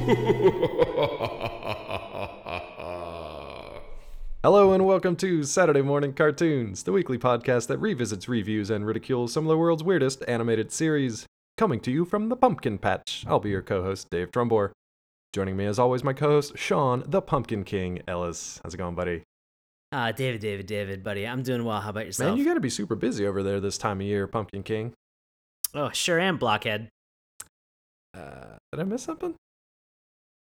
Hello and welcome to Saturday Morning Cartoons, the weekly podcast that revisits, reviews, and ridicules some of the world's weirdest animated series. Coming to you from the Pumpkin Patch. I'll be your co-host, Dave Trumbore. Joining me as always, my co-host, Sean, the Pumpkin King Ellis. How's it going, buddy? Ah, David, David, David, buddy. I'm doing well. How about yourself? Man, you gotta be super busy over there this time of year, Pumpkin King. oh, sure am, Blockhead. Uh, did I miss something?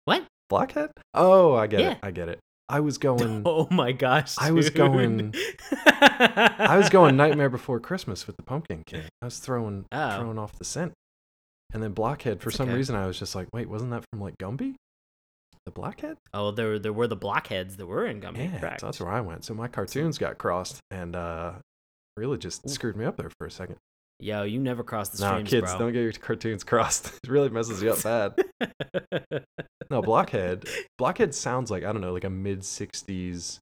What? Blockhead? Oh, I get Yeah. it. I get it. I was going. Oh my gosh. I was going- I was going Nightmare Before Christmas with the Pumpkin King. I was throwing Oh. throwing off the scent, and then Blockhead. For That's some okay. reason, I was just like, wait, wasn't that from like Gumby? The Blockhead? Oh, there, there were the blockheads that were in Gumby. yeah, correct. so that's where I went. So my cartoons got crossed, and uh, really just Ooh. screwed me up there for a second. Yo, you never cross the streams, No, kids, bro. don't get your cartoons crossed. it really messes you up bad. No, Blockhead. Blockhead sounds like I don't know, like a mid '60s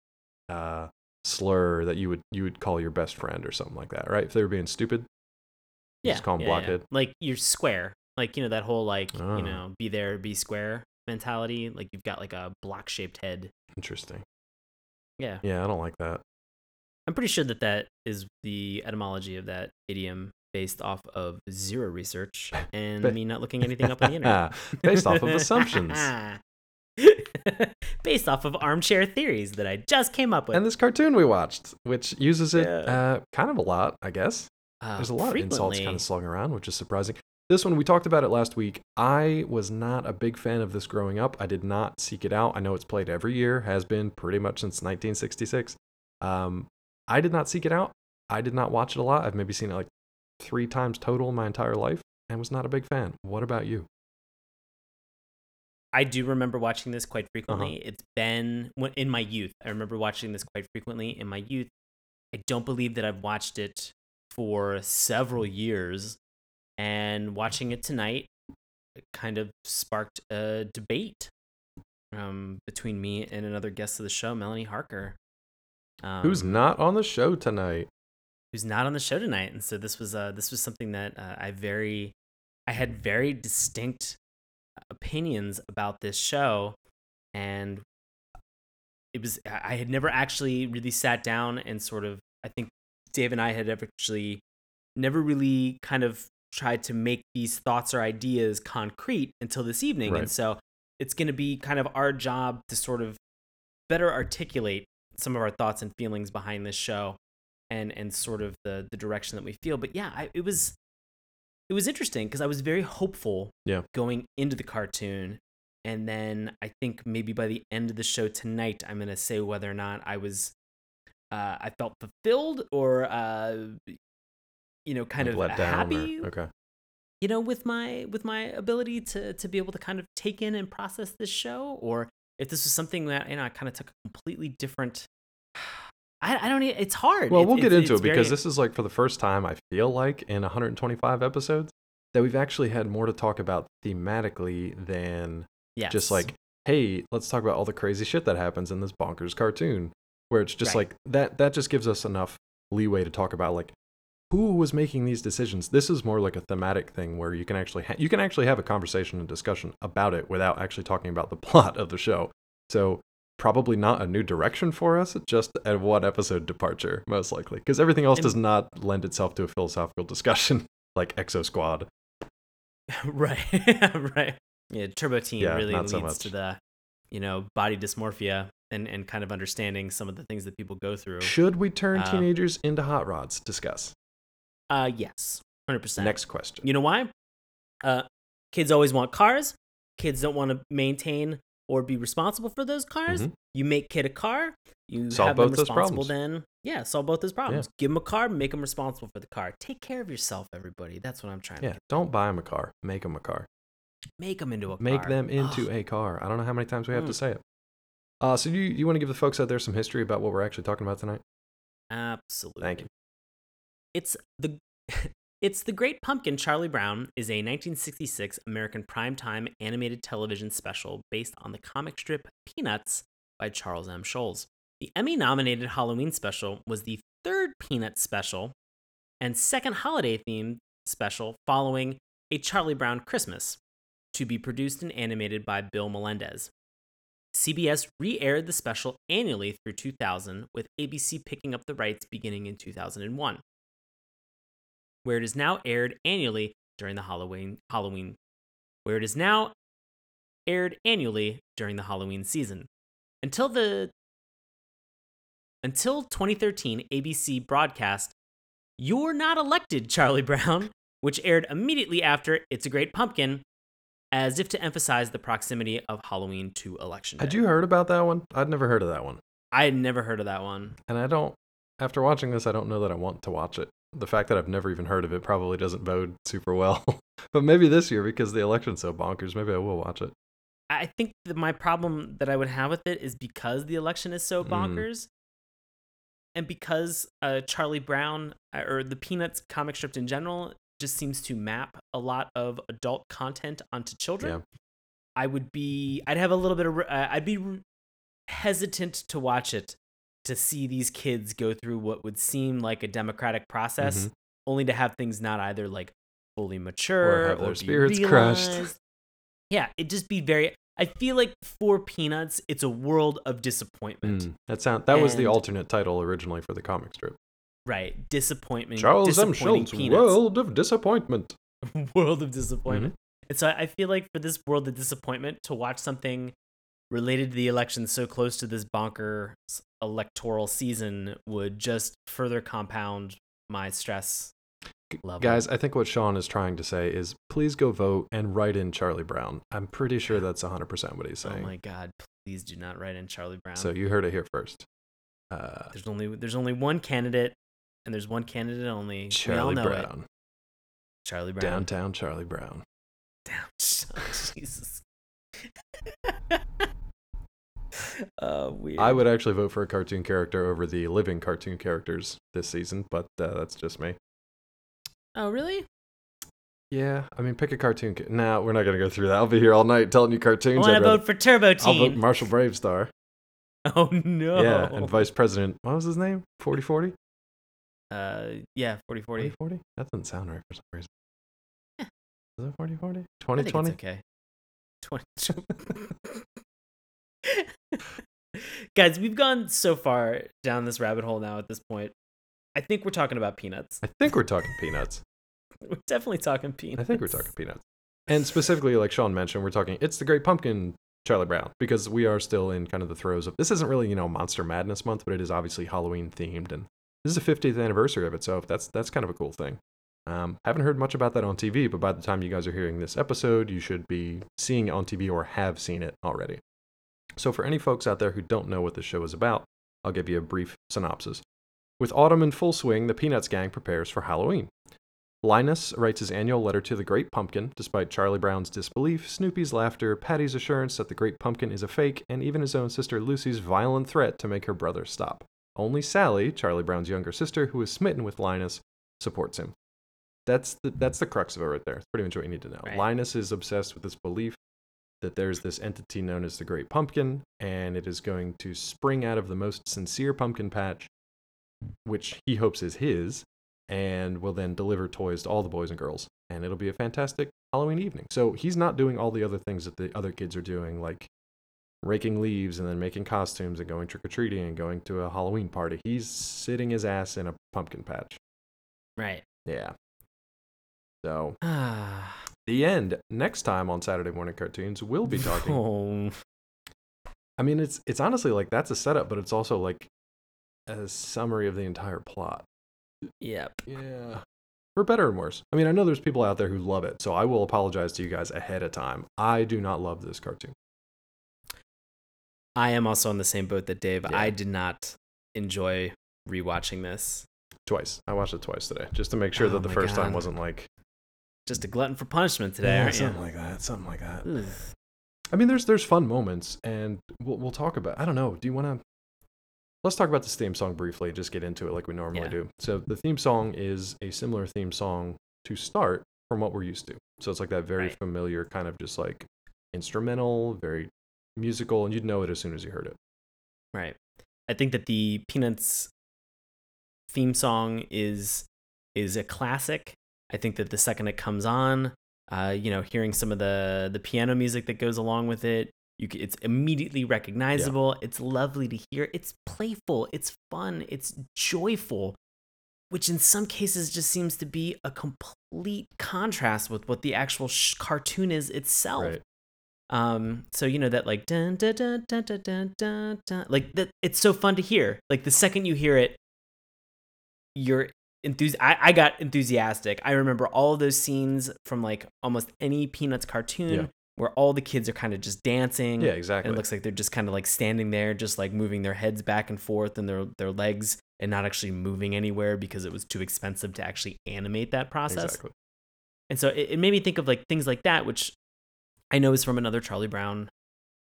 uh, slur that you would you would call your best friend or something like that, right? If they were being stupid, yeah, just call them yeah. blockhead. Like you're square. Like you know that whole like Oh. you know be there, be square mentality. Like you've got like a block shaped head. interesting. Yeah, Yeah, I don't like that. I'm pretty sure that that is the etymology of that idiom based off of zero research and me not looking anything up on the internet. Based off of assumptions. based off of armchair theories that I just came up with. And this cartoon we watched, which uses it Yeah. uh, kind of a lot, I guess. Uh, There's a lot of insults kind of slung around, which is surprising. This one, we talked about it last week. I was not a big fan of this growing up. I did not seek it out. I know it's played every year, has been pretty much since 1966. Um, I did not seek it out. I did not watch it a lot. I've maybe seen it like three times total in my entire life and was not a big fan. What about you? I do remember watching this quite frequently. Uh-huh. It's been in my youth. I remember watching this quite frequently in my youth. I don't believe that I've watched it for several years, and watching it tonight it kind of sparked a debate um, between me and another guest of the show, Melanie Harker. Um, Who's not on the show tonight? Who's not on the show tonight and so this was uh this was something that uh, i very i had very distinct opinions about this show and it was i had never actually really sat down and sort of i think dave and i had actually never really kind of tried to make these thoughts or ideas concrete until this evening Right. and so it's going to be kind of our job to sort of better articulate some of our thoughts and feelings behind this show and and sort of the the direction that we feel but yeah I, it was it was interesting because i was very hopeful Yeah. going into the cartoon and then i think maybe by the end of the show tonight i'm going to say whether or not i was uh, i felt fulfilled or uh, you know kind Like of let down or- happy Okay. you know with my with my ability to to be able to kind of take in and process this show or if this was something that you know i kind of took a completely different i, I don't it's hard Well, It's- we'll get into it because very- this is like for the first time I feel like in 125 episodes that we've actually had more to talk about thematically than yes. just like, hey, let's talk about all the crazy shit that happens in this bonkers cartoon. Where it's just Right. like that that just gives us enough leeway to talk about like who was making these decisions. This is more like a thematic thing where you can actually ha- you can actually have a conversation and discussion about it without actually talking about the plot of the show. So probably not a new direction for us, just a one episode departure, most likely. Because everything else And- does not lend itself to a philosophical discussion like Exosquad. right right yeah Turbo Teen Yeah, really leads so to the you know body dysmorphia and and kind of understanding some of the things that people go through Should we turn Uh, teenagers into hot rods? Discuss. uh yes 100% Next question. You know why? Uh, kids always want cars. Kids don't want to maintain or be responsible for those cars. Mhm. You make kid a car. You Solve have them both those responsible. problems. Then yeah, solve both those problems. Give them a car. Make them responsible for the car. Take care of yourself, everybody. That's what I'm trying Yeah, to don't buy them a car. Make them a car. make them into a Make car. them into Ugh. a car. I don't know how many times we have to Mm. say it. Uh, so you you want to give the folks out there some history about what we're actually talking about tonight? Absolutely. Thank you. It's the It's the Great Pumpkin Charlie Brown is a 1966 American primetime animated television special based on the comic strip Peanuts by Charles M. Schulz. The Emmy nominated Halloween special was the third Peanuts special and second holiday themed special following A Charlie Brown Christmas. to be produced and animated by Bill Melendez. CBS re aired the special annually through 2000, with ABC picking up the rights beginning in 2001, where it is now aired annually during the Halloween, Halloween where it is now aired annually during the Halloween season. Until the until 2013, ABC broadcast You're Not Elected, Charlie Brown, which aired immediately after It's a Great Pumpkin, as if to emphasize the proximity of Halloween to election day. Had you heard about that one? I'd never heard of that one. I had never heard of that one. And I don't, after watching this, I don't know that I want to watch it. The fact that I've never even heard of it probably doesn't bode super well. but maybe this year, because the election's so bonkers, maybe I will watch it. I think that my problem that I would have with it is because the election is so Mm. bonkers, and because uh, Charlie Brown uh, or the Peanuts comic strip in general just seems to map a lot of adult content onto children. Yeah. I would be, I'd have a little bit of, uh, I'd be hesitant to watch it to see these kids go through what would seem like a democratic process, Mhm. only to have things not either like fully mature or have their be spirits crushed. Yeah, it'd just be very. I feel like for Peanuts, it's a world of disappointment. Mm, that sound that was the alternate title originally for the comic strip. Right, disappointment. Charles M. Schulz. World of Disappointment. world of disappointment. Mm-hmm. And so I feel like for this world of disappointment, to watch something related to the election so close to this bonker electoral season would just further compound my stress level. Guys, I think what Sean is trying to say is please go vote and write in Charlie Brown. I'm pretty sure that's 100% what he's saying. oh my god, please do not write in Charlie Brown. so you heard it here first. Uh, there's only there's only one candidate, and there's one candidate only. Charlie know it. Brown. Charlie Brown. Downtown Charlie Brown. Down. Jesus. Oh, weird. I would actually vote for a cartoon character over the living cartoon characters this season, but uh, that's just me. Oh, really? Yeah, I mean, pick a cartoon. Ca- nah, we're not gonna go through that. I'll be here all night telling you I cartoons. want to I'd rather- vote for Turbo I'll vote Team. Marshall BraveStarr. Oh no. Yeah, and Vice President. What was his name? 4040? Uh, yeah, 40 40. 4040? That doesn't sound right for some reason. Is it 4040? I think 2020? okay. 20. Guys, we've gone so far down this rabbit hole now at this point. I think we're talking about peanuts. I think we're talking peanuts. We're definitely talking peanuts. I think we're talking peanuts. And specifically, like Sean mentioned, we're talking It's the Great Pumpkin, Charlie Brown, because we are still in kind of the throes of this isn't really, you know, Monster Madness month, but it is obviously Halloween themed. And this is the 50th anniversary of it. So that's, that's kind of a cool thing. Um, haven't heard much about that on TV, but by the time you guys are hearing this episode, you should be seeing it on TV or have seen it already. So, for any folks out there who don't know what this show is about, I'll give you a brief synopsis. With autumn in full swing, the Peanuts gang prepares for Halloween. Linus writes his annual letter to the Great Pumpkin, despite Charlie Brown's disbelief, Snoopy's laughter, Patty's assurance that the Great Pumpkin is a fake, and even his own sister Lucy's violent threat to make her brother stop. Only Sally, Charlie Brown's younger sister, who is smitten with Linus, supports him. That's the that's the crux of it right there. It's pretty much what you need to know. Right. Linus is obsessed with this belief that there's this entity known as the Great Pumpkin, and it is going to spring out of the most sincere pumpkin patch, which he hopes is his, and will then deliver toys to all the boys and girls. And it'll be a fantastic Halloween evening. So he's not doing all the other things that the other kids are doing, like raking leaves and then making costumes and going trick or treating and going to a Halloween party. He's sitting his ass in a pumpkin patch. Right. Yeah. So Ah. The end. Next time on Saturday morning cartoons, we'll be talking. Oh. I mean, it's it's honestly like that's a setup, but it's also like a summary of the entire plot. Yep. Yeah. For better and worse. I mean, I know there's people out there who love it, so I will apologize to you guys ahead of time. I do not love this cartoon. I am also on the same boat that Dave. Yeah. I did not enjoy rewatching this. Twice. I watched it twice today, just to make sure Oh that the first time wasn't like Just a glutton for punishment today, you? something like that. Something like that. Ugh. I mean, there's there's fun moments, and we'll we'll talk about. I don't know. Do you want to? Let's talk about this theme song briefly. Just get into it like we normally Yeah. do. So the theme song is a similar theme song to start from what we're used to. So it's like that very Right. familiar kind of just like instrumental, very musical, and you'd know it as soon as you heard it. Right. I think that the Peanuts theme song is is a classic. I think that the second it comes on, Uh, you know, hearing some of the the piano music that goes along with it, you c it's immediately recognizable. It's lovely to hear. It's playful. It's fun. It's joyful, which in some cases just seems to be a complete contrast with what the actual sh- cartoon is itself. Right. Um, so you know that like dun dun dun dun dun dun dun, dun like that. It's so fun to hear. Like the second you hear it, you're enthused. I, I got enthusiastic. I remember all those scenes from like almost any Peanuts cartoon Yeah. where all the kids are kind of just dancing. Yeah, And exactly. it looks like they're just kind of like standing there, just like moving their heads back and forth and their their legs and not actually moving anywhere because it was too expensive to actually animate that process. exactly. And so it, it made me think of like things like that, which I know is from another Charlie Brown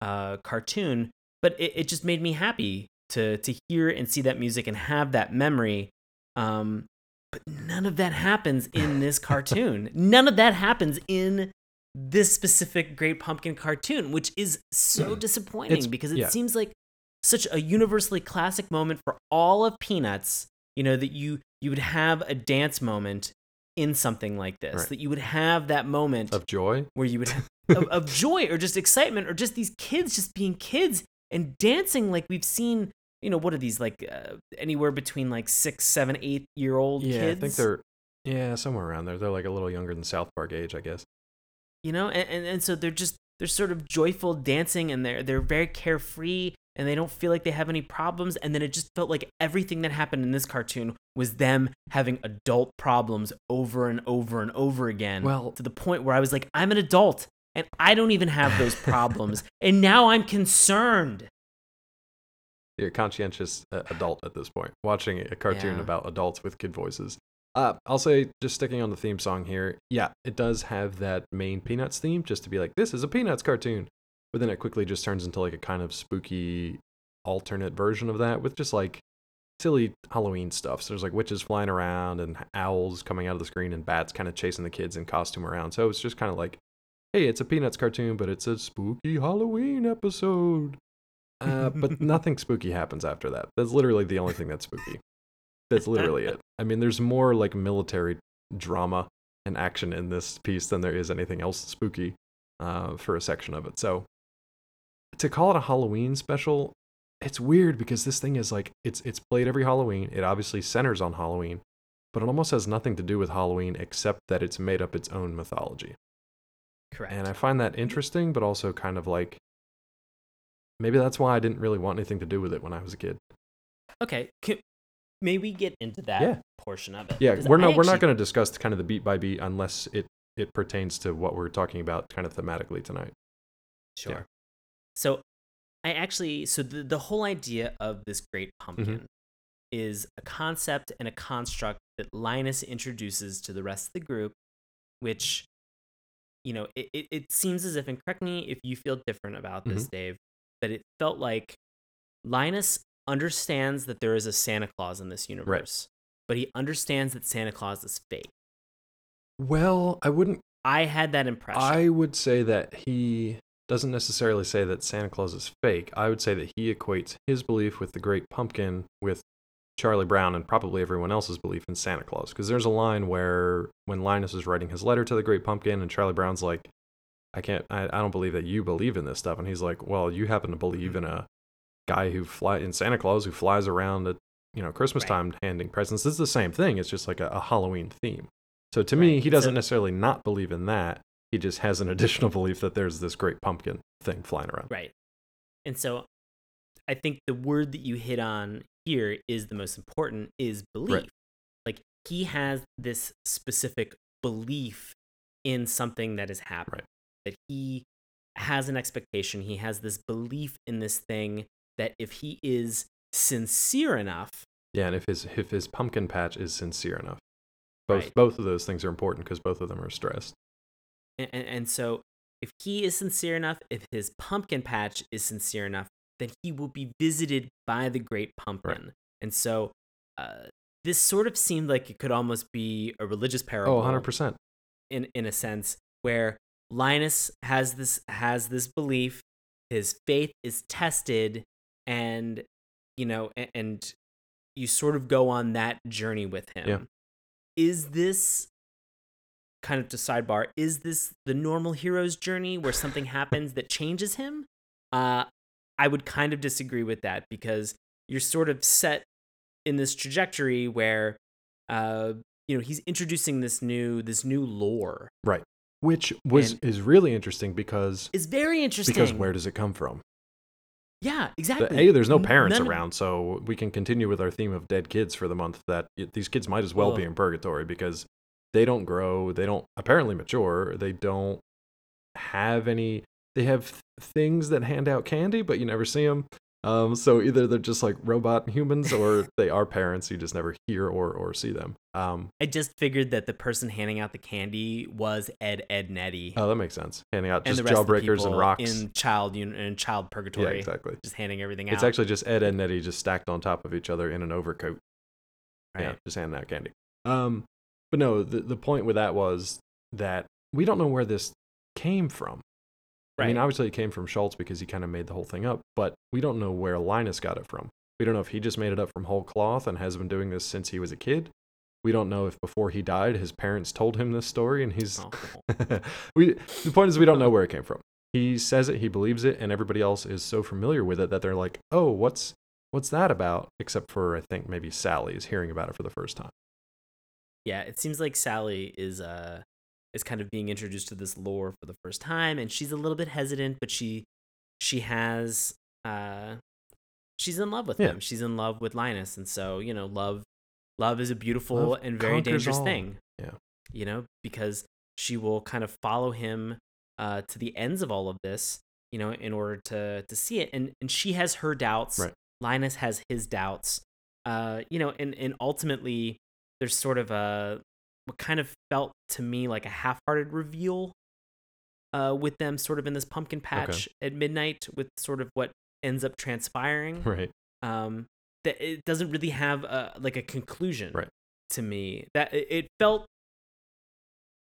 uh, cartoon, but it, it just made me happy to to hear and see that music and have that memory. Um, but none of that happens in this cartoon. none of that happens in this specific Great Pumpkin cartoon, which is so hmm. disappointing It's- because it yeah. seems like such a universally classic moment for all of Peanuts. You know that you you would have a dance moment in something like this. Right. That you would have that moment Of joy. where you would of, of joy or just excitement or just these kids just being kids and dancing like we've seen. You know what are these like uh, anywhere between like six, seven, eight year old kids? Yeah, kids? I think they're yeah somewhere around there. They're like a little younger than South Park age, I guess. you know and, and, and so they're just they're sort of joyful dancing and they're they're very carefree and they don't feel like they have any problems and then it just felt like everything that happened in this cartoon was them having adult problems over and over and over again Well- to the point where i was like i'm an adult and i don't even have those problems and now i'm concerned You're a conscientious uh, adult at this point, watching a cartoon Yeah. about adults with kid voices. Uh, I'll say, just sticking on the theme song here, yeah, it does have that main Peanuts theme, just to be like, this is a Peanuts cartoon. But then it quickly just turns into like a kind of spooky alternate version of that with just like silly Halloween stuff. So there's like witches flying around and owls coming out of the screen and bats kind of chasing the kids in costume around. So it's just kind of like, hey, it's a Peanuts cartoon, but it's a spooky Halloween episode. Uh, but nothing spooky happens after that. That's literally the only thing that's spooky. That's literally it. I mean, there's more like military drama and action in this piece than there is anything else spooky uh, for a section of it. So to call it a Halloween special, it's weird because this thing is like it's it's played every Halloween. It obviously centers on Halloween, but it almost has nothing to do with Halloween except that it's made up its own mythology. correct And I find that interesting, but also kind of like maybe that's why I didn't really want anything to do with it when I was a kid. okay can, may we get into that Yeah. portion of it Yeah, we're not we're not going to discuss kind of the beat by beat unless it it pertains to what we're talking about kind of thematically tonight. Sure. Yeah. So I actually so the, the whole idea of this great Mm-hmm. pumpkin is a concept and a construct that Linus introduces to the rest of the group, which you know, it, it, it seems as if, and correct me if you feel different about this, Mm-hmm. Dave, but it felt like Linus understands that there is a Santa Claus in this universe, but he understands that Santa Claus is fake. Well, I wouldn't I had that impression. I would say that he doesn't necessarily say that Santa Claus is fake. I would say that he equates his belief with the Great Pumpkin with Charlie Brown and probably everyone else's belief in Santa Claus. Because there's a line where when Linus is writing his letter to the Great Pumpkin and Charlie Brown's like, I can't, I, I don't believe that you believe in this stuff. And he's like, well, you happen to believe mm-hmm. in a guy who fly in Santa Claus who flies around at, you know, Christmas Right. time handing presents. This is the same thing. It's just like a, a Halloween theme. So to me, Right. he doesn't So- necessarily not believe in that. He just has an additional belief that there's this great pumpkin thing flying around. Right. And so I think the word that you hit on here is the most important is belief. Like he has this specific belief in something that is happening. That he has an expectation, he has this belief in this thing that if he is sincere enough, Yeah, and if his if his pumpkin patch is sincere enough, both Right. both of those things are important because both of them are stressed. and, and, and so if he is sincere enough, if his pumpkin patch is sincere enough, then he will be visited by the great pumpkin. And so uh, this sort of seemed like it could almost be a religious parable. Oh, 100 percent. in in a sense where Linus has this has this belief, his faith is tested, and you know, and, and you sort of go on that journey with him. Yeah. Is this kind of to sidebar, is this the normal hero's journey where something happens that changes him? Uh, I would kind of disagree with that because you're sort of set in this trajectory where, uh, you know, he's introducing this new this new lore. Right. Which was And- is really interesting because It's very interesting. because where does it come from? Yeah, The- exactly. A, there's no parents none around, so we can continue with our theme of dead kids for the month. That these kids might as well be in purgatory because they don't grow, they don't apparently mature, they don't have any. They have th- things that hand out candy, but you never see them. Um, so either they're just like robot humans, or they are parents. You just never hear or or see them. Um, I just figured that the person handing out the candy was Ed, Edd n Eddy, oh, that makes sense. Handing out just jawbreakers and rocks. in child un- in child purgatory. yeah, exactly. just handing everything out. It's actually just Ed and Nettie just stacked on top of each other in an overcoat. right. Yeah, just handing out candy. Um, but no, the the point with that was that we don't know where this came from. I mean, obviously it came from Schulz because he kind of made the whole thing up, but we don't know where Linus got it from. We don't know if he just made it up from whole cloth and has been doing this since he was a kid. We don't know if before he died his parents told him this story and he's Oh. we the point is we don't know where it came from. He says it, he believes it, and everybody else is so familiar with it that they're like, "Oh, what's what's that about?" Except for I think maybe Sally is hearing about it for the first time. yeah, it seems like Sally is uh is kind of being introduced to this lore for the first time, and she's a little bit hesitant, but she she has uh she's in love with Yeah. him. She's in love with Linus, and so you know, love love is a beautiful Love and very dangerous all. thing. Yeah. you know, because she will kind of follow him uh to the ends of all of this, you know, in order to to see it, and and she has her doubts. Right. Linus has his doubts. Uh, you know, and and ultimately there's sort of a what kind of felt to me like a half-hearted reveal uh with them sort of in this pumpkin patch at midnight with sort of what ends up transpiring Right. um that it doesn't really have a like a conclusion Right. to me that it felt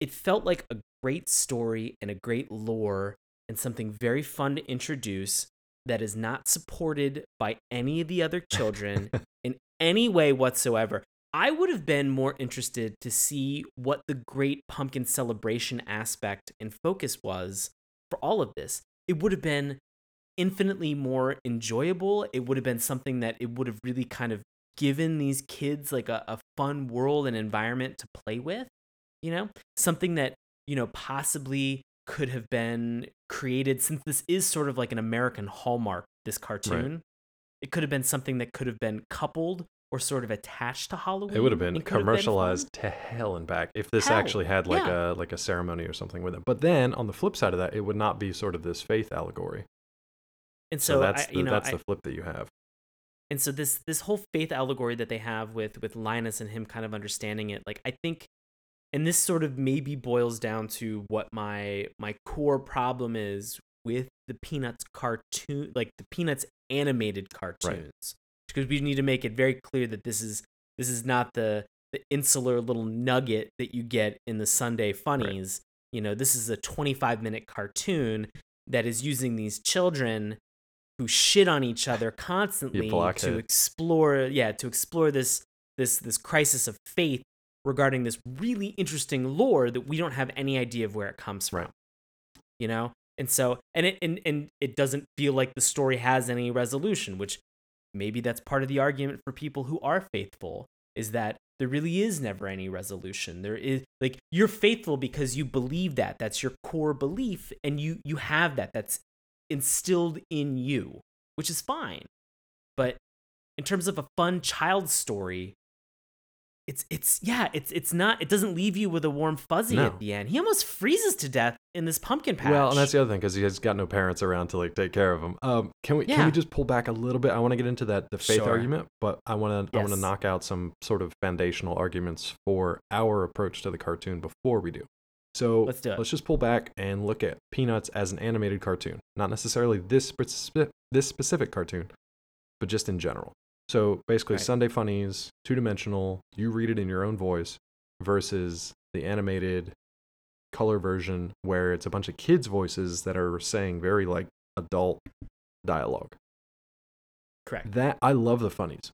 it felt like a great story and a great lore and something very fun to introduce that is not supported by any of the other children in any way whatsoever. I would have been more interested to see what the great pumpkin celebration aspect and focus was for all of this. It would have been infinitely more enjoyable. It would have been something that it would have really kind of given these kids like a, a fun world and environment to play with, you know? Something that, you know, possibly could have been created since this is sort of like an American hallmark, this cartoon. It could have been something that could have been coupled or sort of attached to Halloween. It would have been and could have commercialized fun. to hell and back if this Hell, actually had like yeah. a like a ceremony or something with it. But then on the flip side of that, it would not be sort of this faith allegory. And So, so, that's I, the, know, that's I- the flip that you have. and so this this whole faith allegory that they have with with Linus and him kind of understanding it, like I think, and this sort of maybe boils down to what my my core problem is with the Peanuts cartoon, like the Peanuts animated cartoons, because we need to make it very clear that this is this is not the the insular little nugget that you get in the Sunday funnies. You know, this is a 25 minute cartoon that is using these children who shit on each other constantly to explore yeah to explore this this this crisis of faith regarding this really interesting lore that we don't have any idea of where it comes from Right. you know and so and it and, and it doesn't feel like the story has any resolution which maybe that's part of the argument for people who are faithful is that there really is never any resolution. There is like you're faithful because you believe that. That's your core belief and you you have that. That's instilled in you which is fine. But in terms of a fun child story it's it's yeah it's it's not it doesn't leave you with a warm fuzzy No. at the end he almost freezes to death in this pumpkin patch Well, and that's the other thing because he has got no parents around to like take care of him. Um, can we can we just pull back a little bit? I want to get into that the faith Sure. argument, but I want to I want to knock out some sort of foundational arguments for our approach to the cartoon before we do. So Let's do it. let's just pull back and look at Peanuts as an animated cartoon, not necessarily this spec- this specific cartoon, but just in general. So basically, Right. Sunday Funnies, two dimensional. You read it in your own voice, versus the animated color version where it's a bunch of kids' voices that are saying very like adult dialogue. correct That I love the funnies.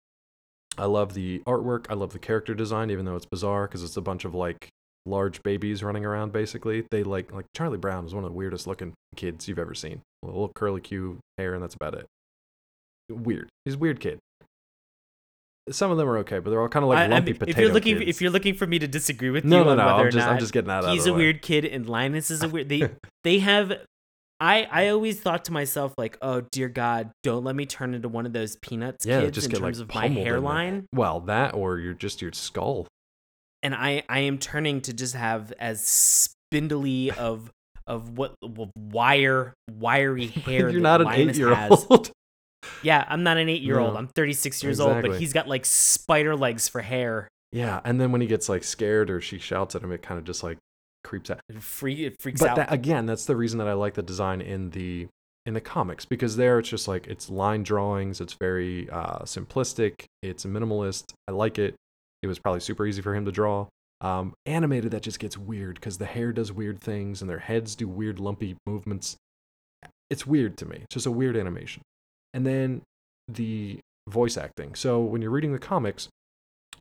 I love the artwork. I love the character design, even though it's bizarre because it's a bunch of like large babies running around. Basically, they like like Charlie Brown is one of the weirdest looking kids you've ever seen. A little curly Q hair, and that's about it. Weird. He's a weird kid. Some of them are okay, but they're all kind of like I- I lumpy mean, potato if you're looking, kids. if you're looking for me to disagree with no, you no, no, I'm just I'm just getting that out he's a way. weird kid and Linus is a weird. They they have. I I always thought to myself like, oh dear God, don't let me turn into one of those peanuts Yeah, kids just in get, like, terms of my pummeled in there. hairline. Well, that or you're just your skull. and I I am turning to just have as spindly of of what of wire wiry hair. you're that not an Linus eight year old. Yeah, I'm not an eight year old. No, I'm 36 years old, but he's got like spider legs for hair. yeah, and then when he gets like scared or she shouts at him, it kind of just like creeps out. It, free, it freaks but out. that, again, that's the reason that I like the design in the in the comics because there it's just like it's line drawings. It's very uh, simplistic. It's minimalist. I like it. It was probably super easy for him to draw. Um, animated, that just gets weird because the hair does weird things and their heads do weird lumpy movements. It's weird to me. It's just a weird animation. And then the voice acting. So when you're reading the comics,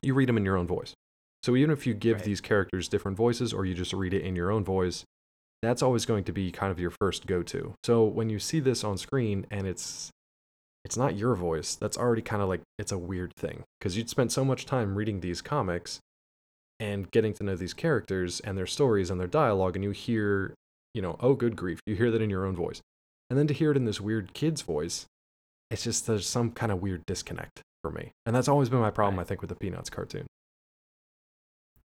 you read them in your own voice. So even if you give Right. these characters different voices or you just read it in your own voice, that's always going to be kind of your first go-to. So when you see this on screen and it's it's not your voice, that's already kind of like it's a weird thing because you'd spent so much time reading these comics and getting to know these characters and their stories and their dialogue and you hear, you know, oh good grief, you hear that in your own voice. And then to hear it in this weird kid's voice, it's just there's some kind of weird disconnect for me. And that's always been my problem Right. I think with the Peanuts cartoon.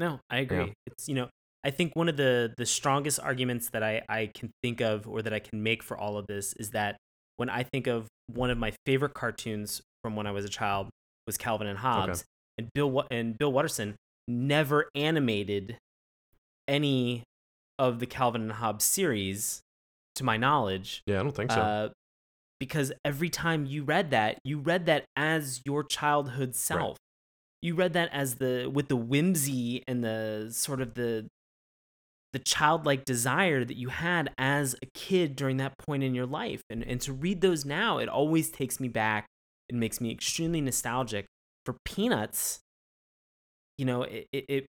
No, I agree. It's you know, I think one of the the strongest arguments that I I can think of or that I can make for all of this is that when I think of one of my favorite cartoons from when I was a child was Calvin and Hobbes, and Bill and Bill Watterson never animated any of the Calvin and Hobbes series, to my knowledge. Yeah, I don't think so. Uh, because every time you read that, you read that as your childhood self. You read that as the with the whimsy and the sort of the the childlike desire that you had as a kid during that point in your life. And and to read those now, it always takes me back. It makes me extremely nostalgic. For Peanuts, you know, it, it, it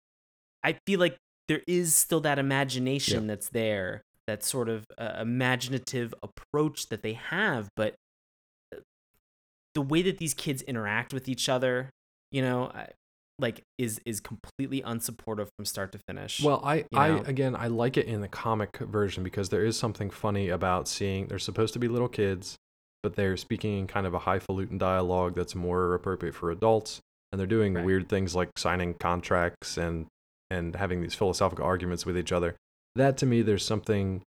I feel like there is still that imagination that's there, that sort of uh, imaginative approach that they have, but uh, the way that these kids interact with each other, you know, like is is completely unsupportive from start to finish. Well, I, you I again, I like it in the comic version because there is something funny about seeing they're supposed to be little kids, but they're speaking in kind of a highfalutin dialogue that's more appropriate for adults, and they're doing Right. weird things like signing contracts and and having these philosophical arguments with each other. That to me, there's something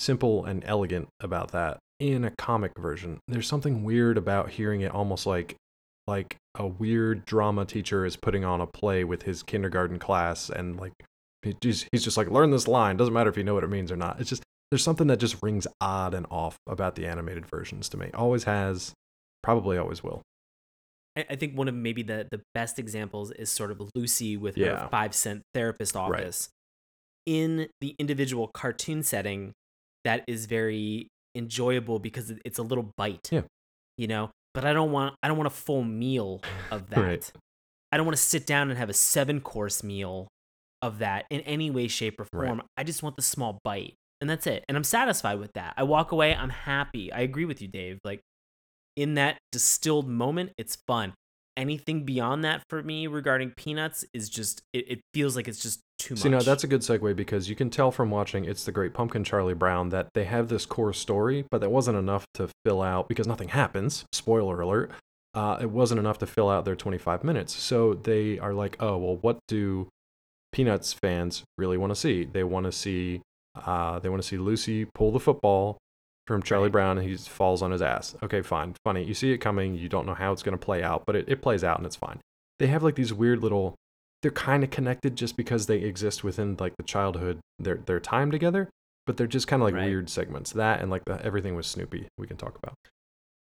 simple and elegant about that in a comic version. There's something weird about hearing it almost like like a weird drama teacher is putting on a play with his kindergarten class and like he just, he's just like learn this line doesn't matter if you know what it means or not it's just there's something that just rings odd and off about the animated versions to me always has probably always will I, think one of maybe the the best examples is sort of Lucy with Yeah. her five cent therapist office. In the individual cartoon setting, that is very enjoyable because it's a little bite. Yeah. You know, but I don't want I don't want a full meal of that. Right. I don't want to sit down and have a seven course meal of that in any way, shape, or Right. form. I just want the small bite. And that's it. And I'm satisfied with that. I walk away, I'm happy. I agree with you, Dave. Like in that distilled moment, it's fun. Anything beyond that for me regarding peanuts is just it, it feels like it's just too much. you know that's a good segue because you can tell from watching it's the great pumpkin charlie brown that they have this core story but that wasn't enough to fill out because nothing happens spoiler alert uh, it wasn't enough to fill out their 25 minutes. So they are like oh well what do peanuts fans really want to see? They want to see uh, they want to see lucy pull the football from charlie Right. brown and he falls on his ass. Okay fine funny. You see it coming you don't know how it's going to play out but it, it plays out and it's fine. They have like these weird little they're kind of connected just because they exist within like the childhood their their time together but they're just kind of like Right. weird segments. That and like the everything with snoopy we can talk about.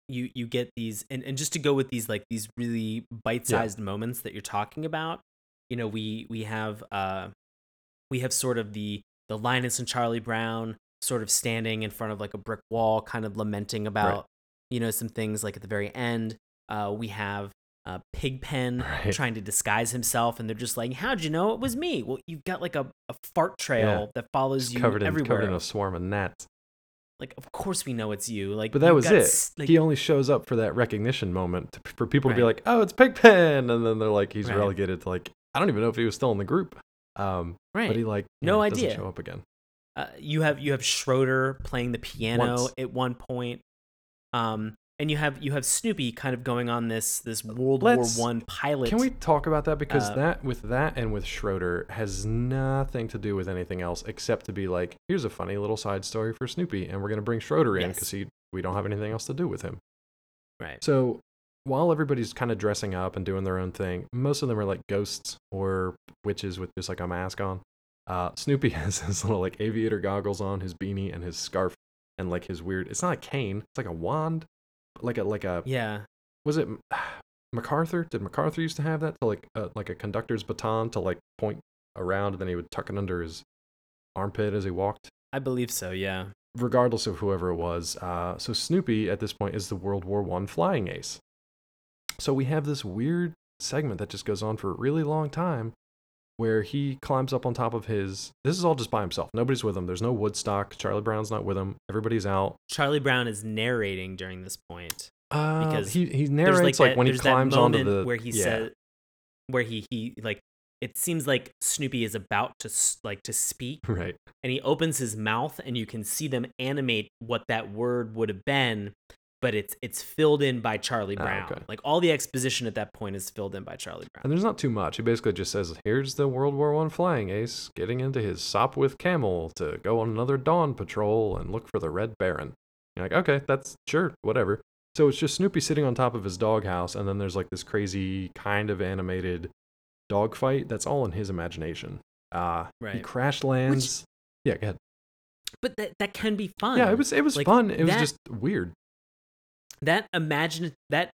You you get these and, and just to go with these like these really bite-sized moments that you're talking about you know we we have uh we have sort of the the linus and charlie brown sort of standing in front of like a brick wall kind of lamenting about you know some things like at the very end. Uh we have uh, Pigpen Right. trying to disguise himself, and they're just like, "How'd you know it was me?" Well, you've got like a, a fart trail that follows Just you covered in everywhere. covered in a swarm of gnats. like, of course we know it's you. Like, But that was got it. Like, he only shows up for that recognition moment to, for people to be like, "Oh, it's Pigpen," and then they're like, he's Right. relegated to like, I don't even know if he was still in the group. Um, right. but he like No yeah, doesn't idea. show up again. uh, you have you have Schroeder playing the piano Once. at one point, um, and you have you have Snoopy kind of going on this this World Let's- War One pilot. Can we talk about that because uh, that with that and with Schroeder has nothing to do with anything else except to be like, here's a funny little side story for Snoopy, and we're gonna bring Schroeder in Yes. because he we don't have anything else to do with him. Right. So while everybody's kind of dressing up and doing their own thing, most of them are like ghosts or witches with just like a mask on. Uh, Snoopy has his little like aviator goggles on, his beanie, and his scarf, and like his weird. It's not a cane. It's like a wand, like a like a. Yeah. Was it MacArthur? Did MacArthur used to have that to like uh, like a conductor's baton to like point around, and then he would tuck it under his armpit as he walked I believe so. Yeah. regardless of whoever it was. Uh, so Snoopy at this point is the World War One flying ace. So we have this weird segment that just goes on for a really long time, where he climbs up on top of his. This is all just by himself. Nobody's with him. There's no Woodstock. Charlie Brown's not with him. Everybody's out. Charlie Brown is narrating during this point. Uh, Because he he narrates like, like, that, when he climbs onto the where he yeah. said where he he like it seems like Snoopy is about to s- like to speak right. and he opens his mouth and you can see them animate what that word would have been but it's it's filled in by Charlie Ah, Brown. okay. Like all the exposition at that point is filled in by Charlie Brown. And there's not too much. He basically just says, "Here's the World War One flying ace getting into his Sopwith camel to go on another dawn patrol and look for the Red Baron." You're like, "Okay, that's sure, whatever." So it's just Snoopy sitting on top of his doghouse, and then there's like this crazy kind of animated dogfight. that's all in his imagination. Uh, he Right. crash lands. yeah, go ahead. But that that can be fun. Yeah, it was it was Like, fun. It was just weird. That imagine that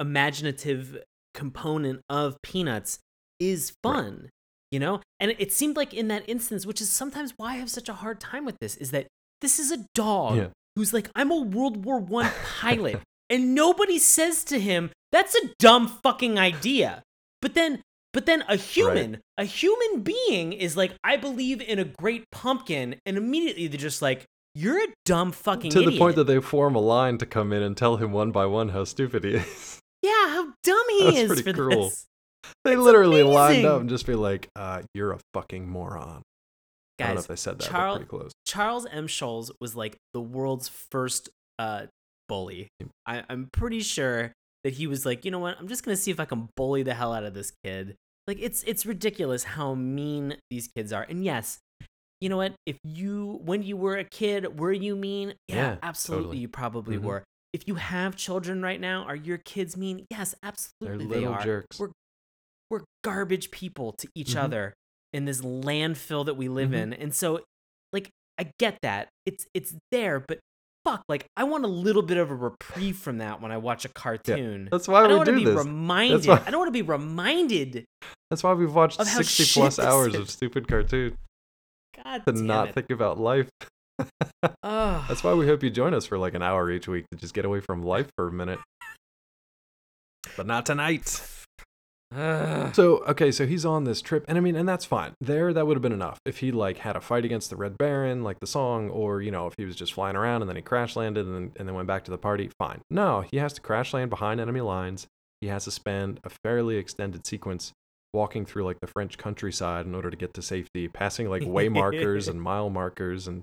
imaginative component of peanuts is Right. fun you know and it- seemed like in that instance which is sometimes why i have such a hard time with this is that this is a dog Yeah. who's like i'm a world war one pilot and nobody says to him that's a dumb fucking idea but then but then a human a human being is like i believe in a great pumpkin and immediately they're just like you're a dumb fucking to the point that they form a line to come in and tell him one by one how stupid he is. Yeah, how dumb he That's is pretty for cruel. this. They It's literally lined up and just be like, uh, "You're a fucking moron." I don't know Guys, if they said that, Charles- pretty close. Charles M. Schulz was like the world's first uh, bully. I, I'm pretty sure that he was like, you know what? I'm just gonna see if I can bully the hell out of this kid. Like it's it's ridiculous how mean these kids are. And yes, you know what? If you when you were a kid, were you mean? Yeah, Yeah, absolutely. totally. You probably Mhm. were. If you have children right now, are your kids mean? Yes, absolutely. They're they little are. jerks. We're we're garbage people to each Mhm. other in this landfill that we live Mhm. in. And so like I get that. It's it's there, but fuck, like I want a little bit of a reprieve from that when I watch a cartoon. That's why I don't we want to do be this. reminded. why- I don't want to be reminded. That's why we've watched 60 plus hours is. of stupid cartoon God to not it. think about life. Ugh. That's why we hope you join us for like an hour each week to just get away from life for a minute. But not tonight. Ugh. So okay, so he's on this trip, and I mean, and that's fine. There, that would have been enough if he like had a fight against the Red Baron, like the song, or you know, if he was just flying around and then he crash landed and then, and then went back to the party. Fine. No, he has to crash land behind enemy lines. He has to spend a fairly extended sequence walking through like the French countryside in order to get to safety, passing like way markers and mile markers, and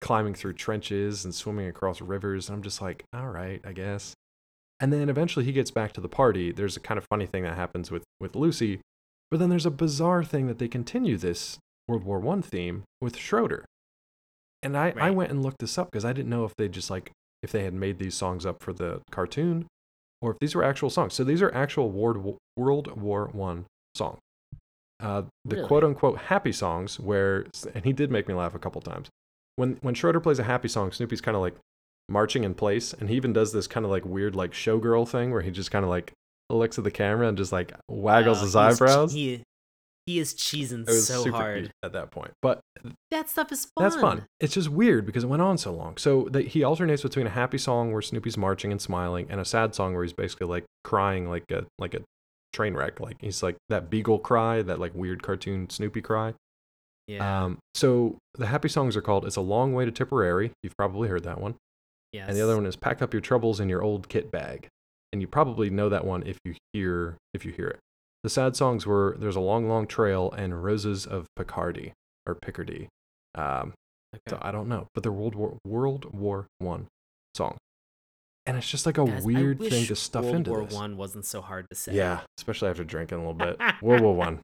climbing through trenches and swimming across rivers. And I'm just like, all right, I guess. And then eventually he gets back to the party. There's a kind of funny thing that happens with, with Lucy, but then there's a bizarre thing that they continue this World War One theme with Schroeder. And I, I went and looked this up because I didn't know if they just like if they had made these songs up for the cartoon or if these were actual songs. So these are actual World World War One songs. Uh, the Really? quote unquote happy songs where and he did make me laugh a couple times. When when Schroeder plays a happy song, Snoopy's kind of like marching in place and he even does this kind of like weird like showgirl thing where he just kind of like looks at the camera and just like waggles Oh, his he is che- eyebrows. He, he is cheesing it was so super hard. at that point. But That stuff is fun. that's fun. It's just weird because it went on so long. So that he alternates between a happy song where Snoopy's marching and smiling and a sad song where he's basically like crying like a like a train wreck. Like he's like that beagle cry, that like weird cartoon Snoopy cry. Yeah. Um, so the happy songs are called "It's a Long Way to Tipperary." You've probably heard that one. yes. And the other one is "Pack Up Your Troubles in Your Old Kit Bag." And you probably know that one if you hear if you hear it. The sad songs were "There's a Long, Long Trail" and "Roses of Picardy" or Picardy. Um, so I don't know, but they're World War World War One songs, and it's just like a Guys, weird thing to stuff World into War this. One wasn't so hard to say. Yeah, especially after drinking a little bit. World War One,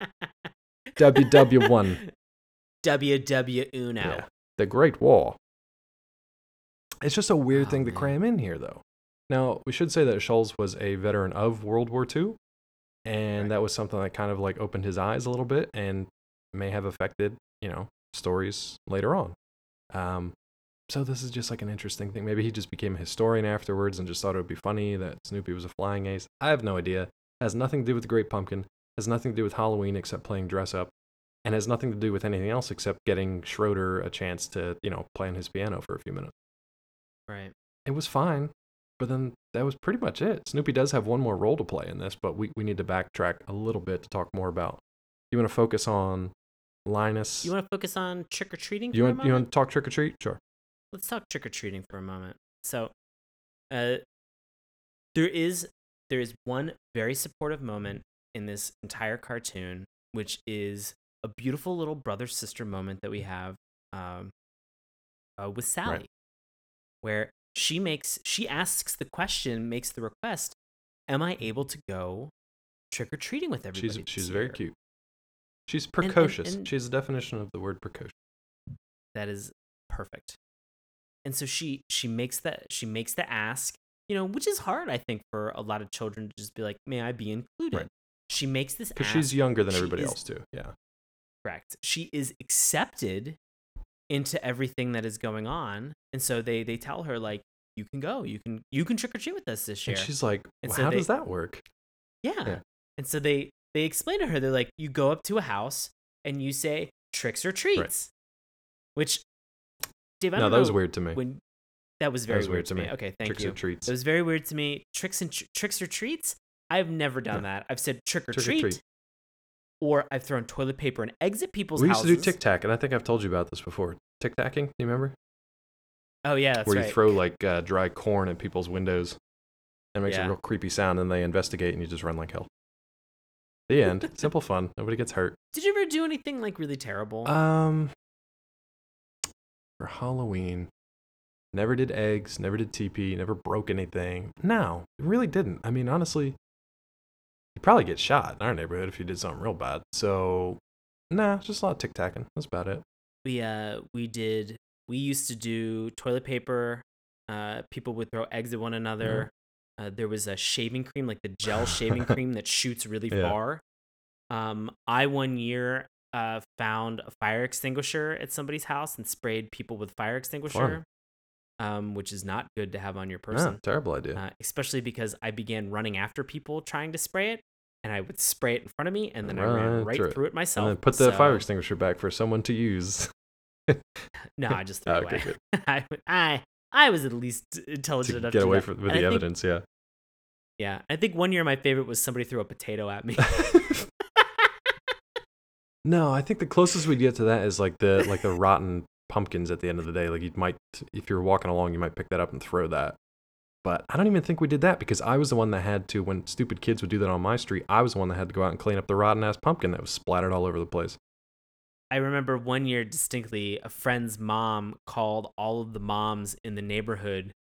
WW One. WW Uno. Yeah. The Great War. It's just a weird Oh, thing to cram in here, though. Now, we should say that Schulz was a veteran of World War II, and Right. that was something that kind of like opened his eyes a little bit and may have affected, you know, stories later on. Um, so this is just like an interesting thing. Maybe he just became a historian afterwards and just thought it would be funny that Snoopy was a flying ace. I have no idea. Has nothing to do with the Great Pumpkin. Has nothing to do with Halloween except playing dress up, and has nothing to do with anything else except getting Schroeder a chance to, you know, play on his piano for a few minutes. Right. It was fine, but then that was pretty much it. Snoopy does have one more role to play in this, but we, we need to backtrack a little bit to talk more about. You want to focus on Linus? You want to focus on trick or treating? you want you want to talk trick or treat? Sure. Let's talk trick or treating for a moment. So, uh, there is there is one very supportive moment in this entire cartoon, which is a beautiful little brother sister moment that we have um, uh, with Sally, where she makes she asks the question, makes the request, "Am I able to go trick or treating with everybody?" She's she's very cute. She's and- precocious. and- she's the definition of the word precocious. that is perfect and so she she makes that she makes the ask you know which is hard i think for a lot of children to just be like may i be included Right. she makes this Because she's younger than everybody is- else too. Yeah. correct she is accepted into everything that is going on and so they they tell her like you can go you can you can trick or treat with us this year And she's like, And well, so how they- does that work? yeah. Yeah. And so they they explain to her they're like you go up to a house and you say tricks or treats. Which Dave I No, that was weird to me. When that was very was weird to me. Okay, thank Tricks you. Tricks or treats. It was very weird to me. Tricks and tr- tricks or treats? I've never done that. I've said trick or Trick or treat. treat. Or I've thrown toilet paper and exit people's houses. we used houses. to do tic tac, and I think I've told you about this before. Tic tacking, do you remember? Oh yeah, that's Where right. you throw like uh, dry corn at people's windows. It makes a real creepy sound, and they investigate, and you just run like hell. The end. Simple fun. Nobody gets hurt. Did you ever do anything like really terrible? Um, for Halloween, never did eggs, never did TP, never broke anything. No, it really didn't. I mean, honestly, you probably get shot in our neighborhood if you did something real bad. So, nah, just a lot of tic tacking. That's about it. we uh we did we used to do toilet paper uh people would throw eggs at one another uh, there was a shaving cream like the gel shaving cream that shoots really Yeah. far um i one year uh found a fire extinguisher at somebody's house and sprayed people with fire extinguisher um which is not good to have on your person terrible idea. uh, especially because i began running after people trying to spray it and i would spray it in front of me and then i ran Right right through through it. it, myself and then put the fire extinguisher back for someone to use. No, I just threw Oh, it okay, away. I, I, I was at least intelligent enough to enough get to away from, with And the I think- evidence, yeah. yeah, I think one year my favorite was somebody threw a potato at me. No, I think the closest we'd get to that is like the like the rotten pumpkins at the end of the day. Like you might, if you're walking along, you might pick that up and throw that. But I don't even think we did that because I was the one that had to. When stupid kids would do that on my street, I was the one that had to go out and clean up the rotten ass pumpkin that was splattered all over the place. I remember one year distinctly, a friend's mom called all of the moms in the neighborhood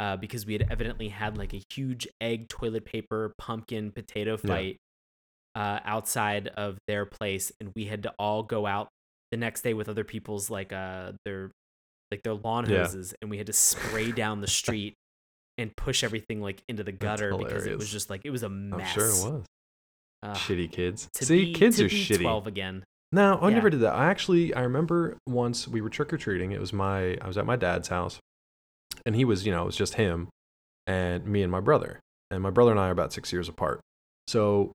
uh, because we had evidently had like a huge egg, toilet paper, pumpkin, potato fight uh, outside of their place, and we had to all go out the next day with other people's like uh their like their lawn Yeah. hoses, and we had to spray down the street and push everything like into the gutter because it was just like it was a I'm mess. sure it was. Ugh, Shitty kids. See, be- kids are shitty. Twelve again. No, I Yeah. never did that. I actually I remember once we were trick or treating. It was my I was at my dad's house, and he was you know it was just him, and me and my brother. And my brother and I are about six years apart. So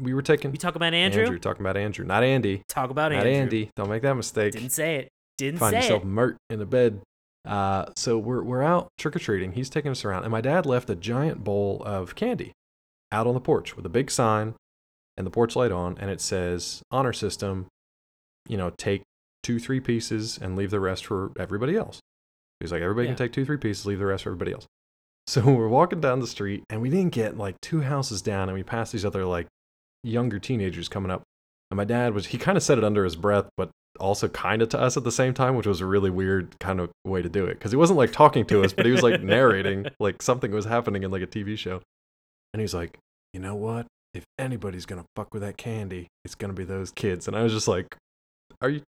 we were taking We talk about Andrew. Andrew talking about Andrew, not Andy, Talk about Andrew. not Andrew. Andy. Don't make that mistake. Didn't say it. Didn't Find say yourself it. mert in the bed. Uh, so we're we're out trick or treating. He's taking us around, and my dad left a giant bowl of candy out on the porch with a big sign and the porch light on, and it says honor system. You know, take two, three pieces and leave the rest for everybody else. He's like, everybody Yeah. can take two, three pieces, leave the rest for everybody else. So we're walking down the street, and we didn't get like two houses down, and we passed these other like younger teenagers coming up. And my dad was, he kind of said it under his breath, but also kind of to us at the same time, which was a really weird kind of way to do it. Cause he wasn't like talking to us, but he was like narrating like something was happening in like a TV show. And he's like, you know what? If anybody's going to fuck with that candy, it's going to be those kids. And I was just like, are you,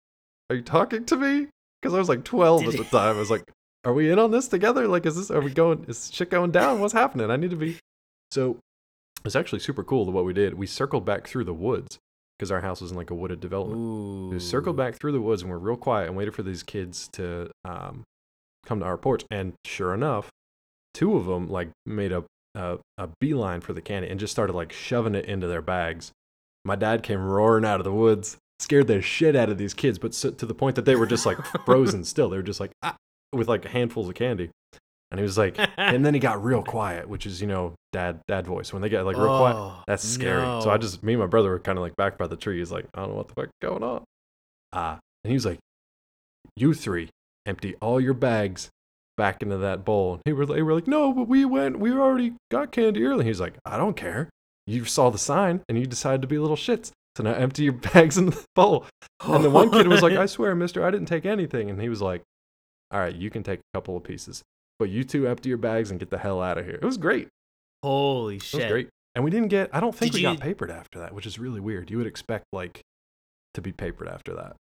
are you talking to me? Cause I was like 12 at the time. I was like, are we in on this together? Like, is this, are we going, is shit going down? What's happening? I need to be. So it's actually super cool what we did. We circled back through the woods because our house was in like a wooded development. Ooh. We circled back through the woods and we're real quiet and waited for these kids to um, come to our porch. And sure enough, two of them like made a, a a beeline for the candy and just started like shoving it into their bags. My dad came roaring out of the woods, scared the shit out of these kids, but so, to the point that they were just like frozen still. They were just like ah, with like handfuls of candy. And he was like, and then he got real quiet, which is you know dad dad voice when they get like real quiet. Oh, That's scary. So I just, me and my brother were kind of like back by the tree. He's like, I don't know what the fuck is going on. Uh, and he was like, You three, empty all your bags back into that bowl. And he were, they were like, No, but we went, we already got candy early. He's like, I don't care. You saw the sign and you decided to be little shits. So now empty your bags in the bowl. And the one kid was like, I swear, mister, I didn't take anything. And he was like, All right, you can take a couple of pieces. But you two empty your bags and get the hell out of here. It was great. Holy shit. It was great. And we didn't get, I don't think Did we got papered after that, which is really weird. You would expect, like, to be papered after that.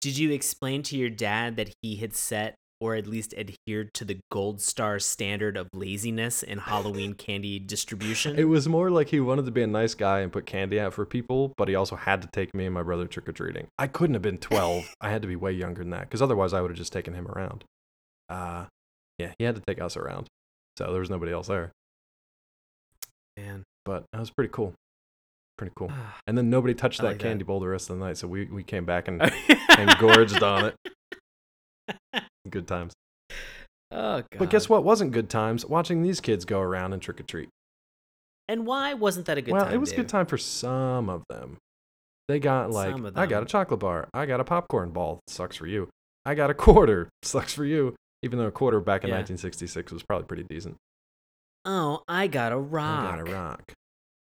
Did you explain to your dad that he had set or at least adhered to the gold star standard of laziness in Halloween candy distribution? It was more like he wanted to be a nice guy and put candy out for people, but he also had to take me and my brother trick or treating. I couldn't have been 12. I had to be way younger than that because otherwise I would have just taken him around. Uh, yeah, he had to take us around. So there was nobody else there. Man. But that was pretty cool. Pretty cool. Ah, and then nobody touched I that like that. candy bowl the rest of the night. So we, we came back and, and gorged on it. Good times. Oh, God. But guess what wasn't good times? Watching these kids go around and trick or treat. And why wasn't that a good well, time? Well, it was a good time for some of them. They got like, I got a chocolate bar. I got a popcorn ball. Sucks for you. I got a quarter. Sucks for you. Even though a quarter back in Yeah. 1966 was probably pretty decent. Oh, I got a rock. I got a rock.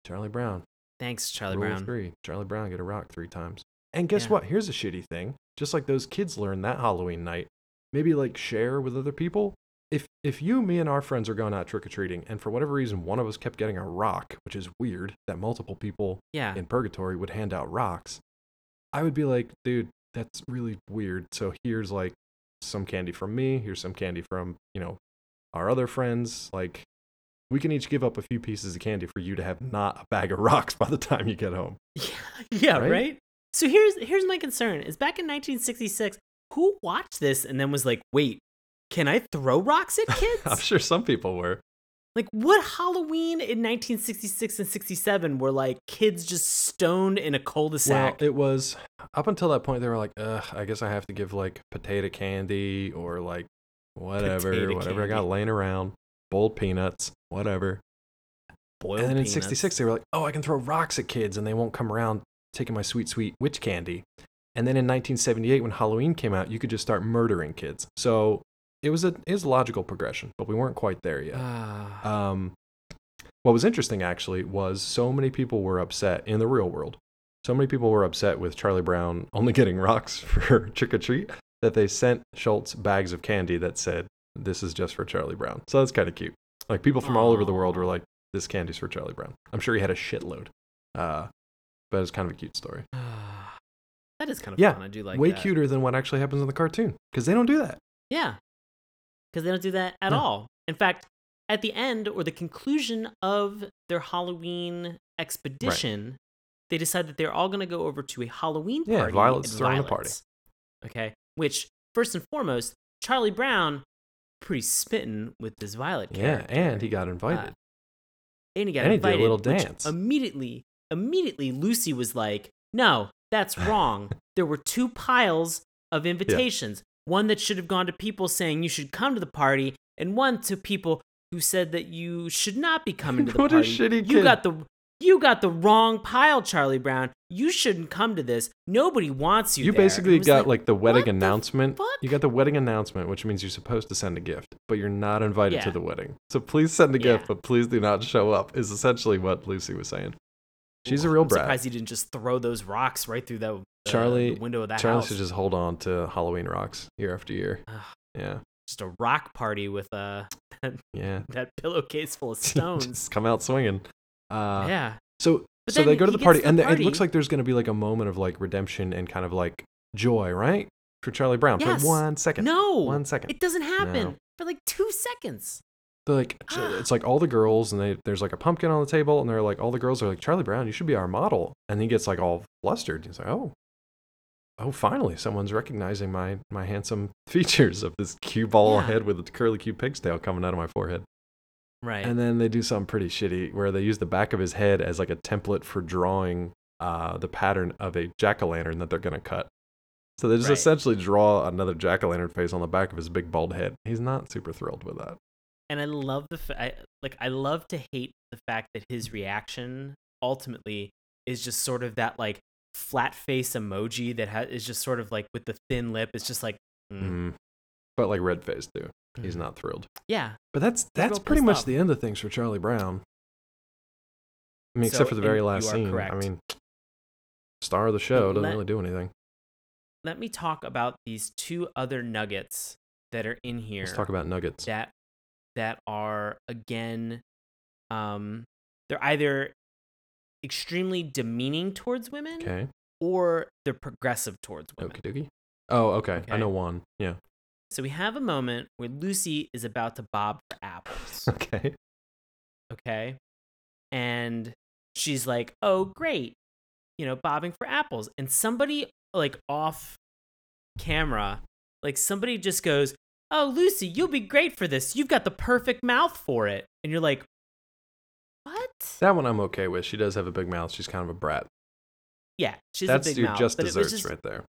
Charlie Brown. Thanks, Charlie Rule Brown. three. Charlie Brown get a rock three times. And guess Yeah. what? Here's a shitty thing. Just like those kids learned that Halloween night, maybe like share with other people. If if you, me, and our friends are going out trick or treating, and for whatever reason one of us kept getting a rock, which is weird that multiple people Yeah. in purgatory would hand out rocks, I would be like, dude, that's really weird. So here's like some candy from me. Here's some candy from you know our other friends. Like we can each give up a few pieces of candy for you to have not a bag of rocks by the time you get home. Yeah, yeah, Right? right? So here's here's my concern: is back in 1966, who watched this and then was like, "Wait, can I throw rocks at kids? I'm sure some people were. Like, what Halloween in 1966 and 67 were like kids just stoned in a Well, cul-de-sac? it was up until that point. They were like, "Ugh, I guess I have to give like potato candy or like whatever, Potato whatever I got laying around, boiled peanuts, whatever." Boiled and then in '66, they were like, "Oh, I can throw rocks at kids, and they won't come around taking my sweet, sweet witch candy." And then in 1978, when Halloween came out, you could just start murdering kids. So it was a a logical progression, but we weren't quite there yet. Ah. Um, what was interesting actually was so many people were upset in the real world. So many people were upset with Charlie Brown only getting rocks for trick or treat that they sent Schulz bags of candy that said, "This is just for Charlie Brown." So that's kind of cute. Like people from all over the world were like, "This candy's for Charlie Brown." I'm sure he had a shitload, uh, but it's kind of a cute story. that is kind of Yeah, fun. I do like Way that. cuter than what actually happens in the cartoon because they don't do that. Yeah. Because they don't do that at No. all. In fact, at the end or the conclusion of their Halloween expedition, they decide that they're all going to go over to a Halloween party. Yeah. Violet's throwing a party. Okay. Which, first and foremost, Charlie Brown, pretty smitten with this Violet character. Yeah, and he got invited. Uh, and he got And he did a invited. little dance. Immediately, immediately, Lucy was like, "No, that's wrong. there were two piles of invitations. One that should have gone to people saying you should come to the party, and one to people who said that you should not be coming to the What a party. shitty You kid. got the You got the wrong pile, Charlie Brown. You shouldn't come to this. Nobody wants you. You there." basically got like, the what wedding the announcement. fuck? You got the wedding announcement, which means you're supposed to send a gift, but you're not invited to the wedding. So please send a gift, but please do not show up. Is essentially what Lucy was saying. She's a real I'm brat. surprised he didn't just throw those rocks right through the, the- Charlie- the window of that Charlie house. should just hold on to Halloween rocks year after year. Ugh. Yeah, Just a rock party with uh, yeah. that pillowcase full of stones. just come out swinging. Uh, yeah. So But so they go to the party, to and the th- it looks like there's going to be like a moment of like redemption and kind of like joy, right? For Charlie Brown for Yes. like one second. No. one second. It doesn't happen No. for like two seconds. They're like it's like all the girls, and they there's like a pumpkin on the table, and they're like all the girls are like Charlie Brown, you should be our model, and he gets like all flustered. He's like, oh, oh, finally someone's recognizing my my handsome features of this cue ball Yeah. head with a curly cue pigtail coming out of my forehead. Right. And then they do something pretty shitty where they use the back of his head as like a template for drawing uh, the pattern of a jack o' lantern that they're going to cut. So they just Right. essentially draw another jack o' lantern face on the back of his big bald head. He's not super thrilled with that. and I love the fa- I, like I love to hate the fact that his reaction ultimately is just sort of that like flat face emoji that ha- is just sort of like with the thin lip. It's just like mm, Mm. But like red face too. He's mm. not thrilled. Yeah, But that's that's pretty much off. the end of things for Charlie Brown. I mean, So, except for the very last scene. I mean, star of the show doesn't let- really do anything. let me talk about these two other nuggets that are in here. Let's talk about nuggets. that that are again um they're either extremely demeaning towards women Okay. or they're progressive towards women. Okie dokie. Oh, okay. I know one. Yeah. So we have a moment where Lucy is about to bob for apples, Okay. okay? And she's like, "Oh, great. You know, bobbing for apples." And somebody like off camera, like somebody just goes, "Oh, Lucy, you'll be great for this. You've got the perfect mouth for it." And you're like, "What?" That one I'm okay with. She does have a big mouth. She's kind of a brat. Yeah, she's That's a big your mouth, just but it was desserts just, right there.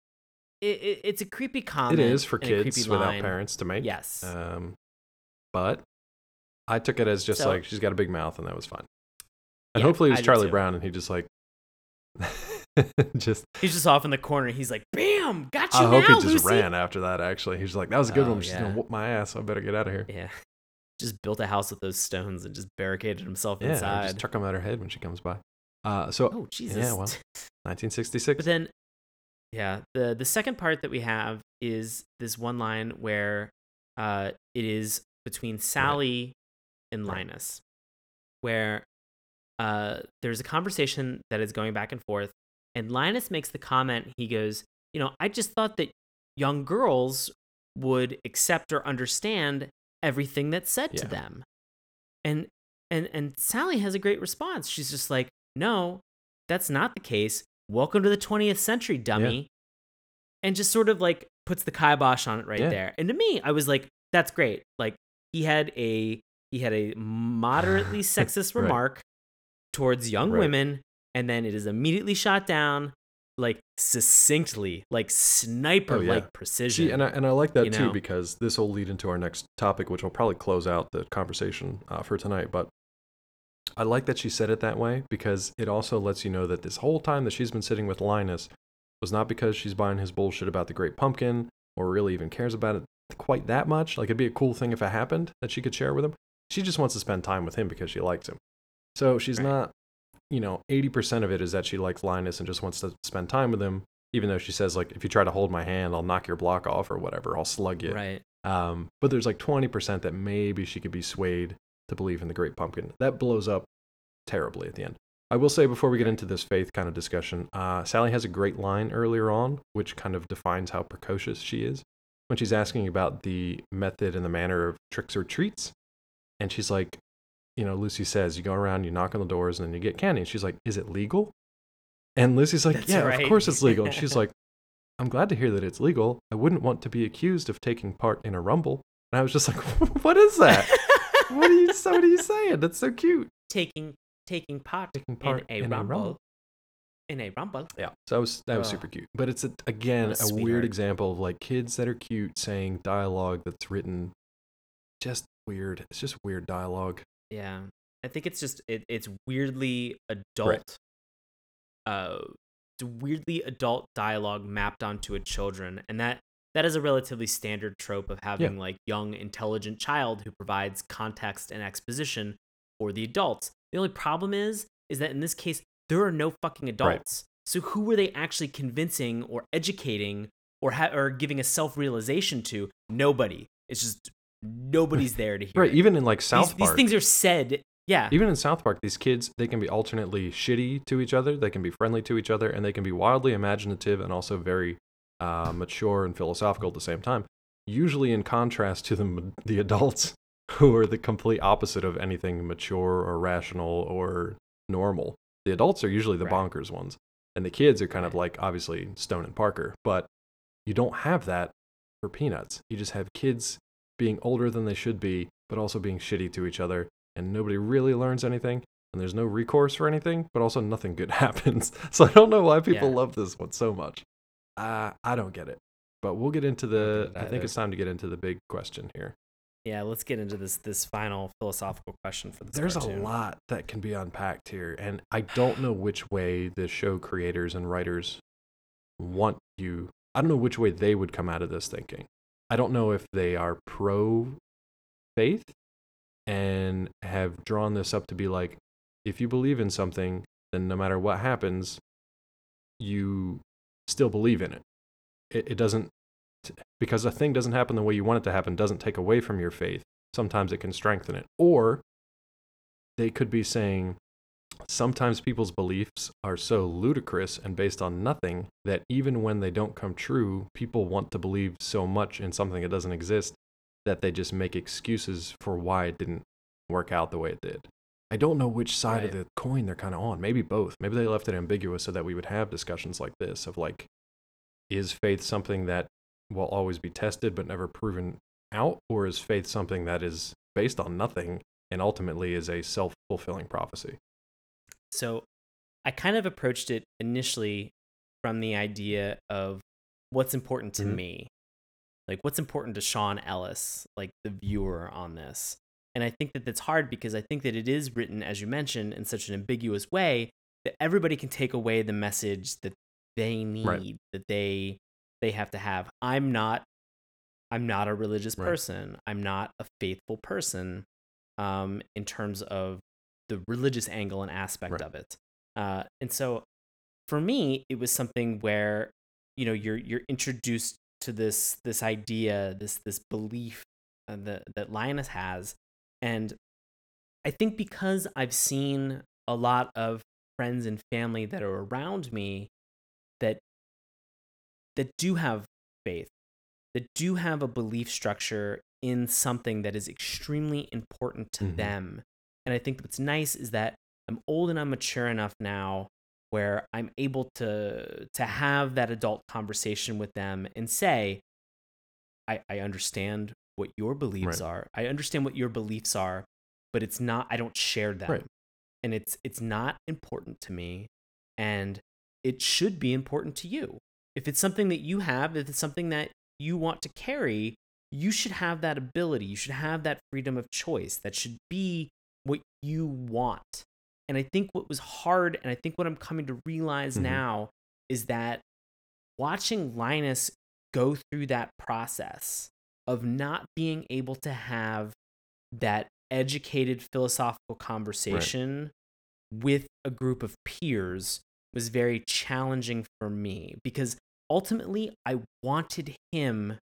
It, it, it's a creepy comment. It is for and a kids creepy without line. parents to make. Yes. Um, but I took it as just So- like she's got a big mouth, and that was fine. And Yeah, hopefully it I was did Charlie too. Brown, and he just like just. He's just off in the corner. He's like, "Bam, got you I hope now, he just Lucy." ran after that. Actually, he's like, "That was a good Oh, one. She's yeah. gonna whoop my ass. I better get out of here." Yeah, just built a house with those stones and just barricaded himself Yeah, inside. just chuck them at her head when she comes by. Uh, so oh Jesus! yeah, well, 1966. But then, yeah, the the second part that we have is this one line where uh, it is between Sally and Right. Linus, where uh, there's a conversation that is going back and forth, and Linus makes the comment. He goes, "You know, I just thought that young girls would accept or understand everything that's said to them," and and and Sally has a great response. She's just like, "No, that's not the case. Welcome to the 20th century, dummy." And just sort of like puts the kibosh on it right Yeah. there. And to me, I was like, that's great. Like he had a he had a moderately sexist Right. remark towards young Right. women and then it is immediately shot down like succinctly, like sniper like Oh, yeah. precision. See, and I, and I like that you too because this will lead into our next topic, which will probably close out the conversation uh, for tonight. But I like that she said it that way because it also lets you know that this whole time that she's been sitting with Linus was not because she's buying his bullshit about the Great Pumpkin or really even cares about it quite that much. Like it'd be a cool thing if it happened that she could share with him. She just wants to spend time with him because she likes him. So she's Right. not, you know, 80% of it is that she likes Linus and just wants to spend time with him even though she says like if you try to hold my hand i'll knock your block off or whatever. I'll slug you. Right. um, but there's like 20% that maybe she could be swayed to believe in the great pumpkin. That blows up terribly at the end. I will say before we get into this faith kind of discussion uh, sally has a great line earlier on which kind of defines how precocious she is when she's asking about the method and the manner of tricks or treats. And she's like you know lucy says you go around you knock on the doors and then you get candy and she's like is it legal and Lucy's like, That's yeah, right. of course it's legal. And she's like, I'm glad to hear that it's legal. I wouldn't want to be accused of taking part in a rumble. And I was just like, what is that? what are you? So what are you saying? That's so cute. taking taking part, Taking part in a in a rumble. rumble. In a rumble. Yeah. So that was that was super cute. But it's a, again a a weird example of like kids that are cute saying dialogue that's written just weird. It's just weird dialogue. Yeah. I think it's just it, it's weirdly adult. Uh, weirdly adult dialogue mapped onto a children, and that that is a relatively standard trope of having Yeah. like young, intelligent child who provides context and exposition for the adults. The only problem is, is that in this case, there are no fucking adults. So who were they actually convincing or educating or ha- or giving a self realization to? Nobody. It's just nobody's there to hear. Right. it. Even in like South these, Park. these things are said. Yeah. even in South Park, these kids they can be alternately shitty to each other, they can be friendly to each other, and they can be wildly imaginative and also very uh, mature and philosophical at the same time. Usually, in contrast to the the adults who are the complete opposite of anything mature or rational or normal. The adults are usually the Right. bonkers ones, and the kids are kind of like obviously Stone and Parker. But you don't have that for Peanuts. You just have kids being older than they should be, but also being shitty to each other and nobody really learns anything and there's no recourse for anything but also nothing good happens. So i don't know why people Yeah. love this one so much. Uh, i don't get it. But we'll get into the it i think it's time to get into the big question here. Yeah, let's get into this this final philosophical question for this. there's a lot that can be unpacked here and i don't know which way the show creators and writers want you i don't know which way they would come out of this thinking i don't know if they are pro faith and have drawn this up to be like if you believe in something then no matter what happens you still believe in it. It, it doesn't because a thing doesn't happen the way you want it to happen doesn't take away from your faith. Sometimes it can strengthen it. Or they could be saying sometimes people's beliefs are so ludicrous and based on nothing that even when they don't come true people want to believe so much in something that doesn't exist that they just make excuses for why it didn't work out the way it did. I don't know which side of the coin they're kind of on. Maybe both. Maybe they left it ambiguous so that we would have discussions like this of like, is faith something that will always be tested but never proven out? Or is faith something that is based on nothing and ultimately is a self fulfilling prophecy? So I kind of approached it initially from the idea of what's important to Mhm. me. Like what's important to Sean Ellis, like the viewer on this. And I think that that's hard because I think that it is written, as you mentioned, in such an ambiguous way that everybody can take away the message that they need, Right. that they they have to have. I'm not I'm not a religious Right. person. I'm not a faithful person um, in terms of the religious angle and aspect Right. of it. Uh, and so for me, it was something where you know you're you're introduced to this this idea, this this belief uh, that that Linus has, and I think because I've seen a lot of friends and family that are around me that that do have faith, that do have a belief structure in something that is extremely important to Mhm. them. And I think what's nice is that I'm old and I'm mature enough now where I'm able to to have that adult conversation with them and say, I, I understand what your beliefs Right. are. I understand what your beliefs are, but it's not I don't share them. Right. And it's it's not important to me. And it should be important to you. If it's something that you have, if it's something that you want to carry, you should have that ability. You should have that freedom of choice. That should be what you want. And I think what was hard, and I think what I'm coming to realize Mhm. now is that watching Linus go through that process of not being able to have that educated philosophical conversation with a group of peers was very challenging for me because ultimately I wanted him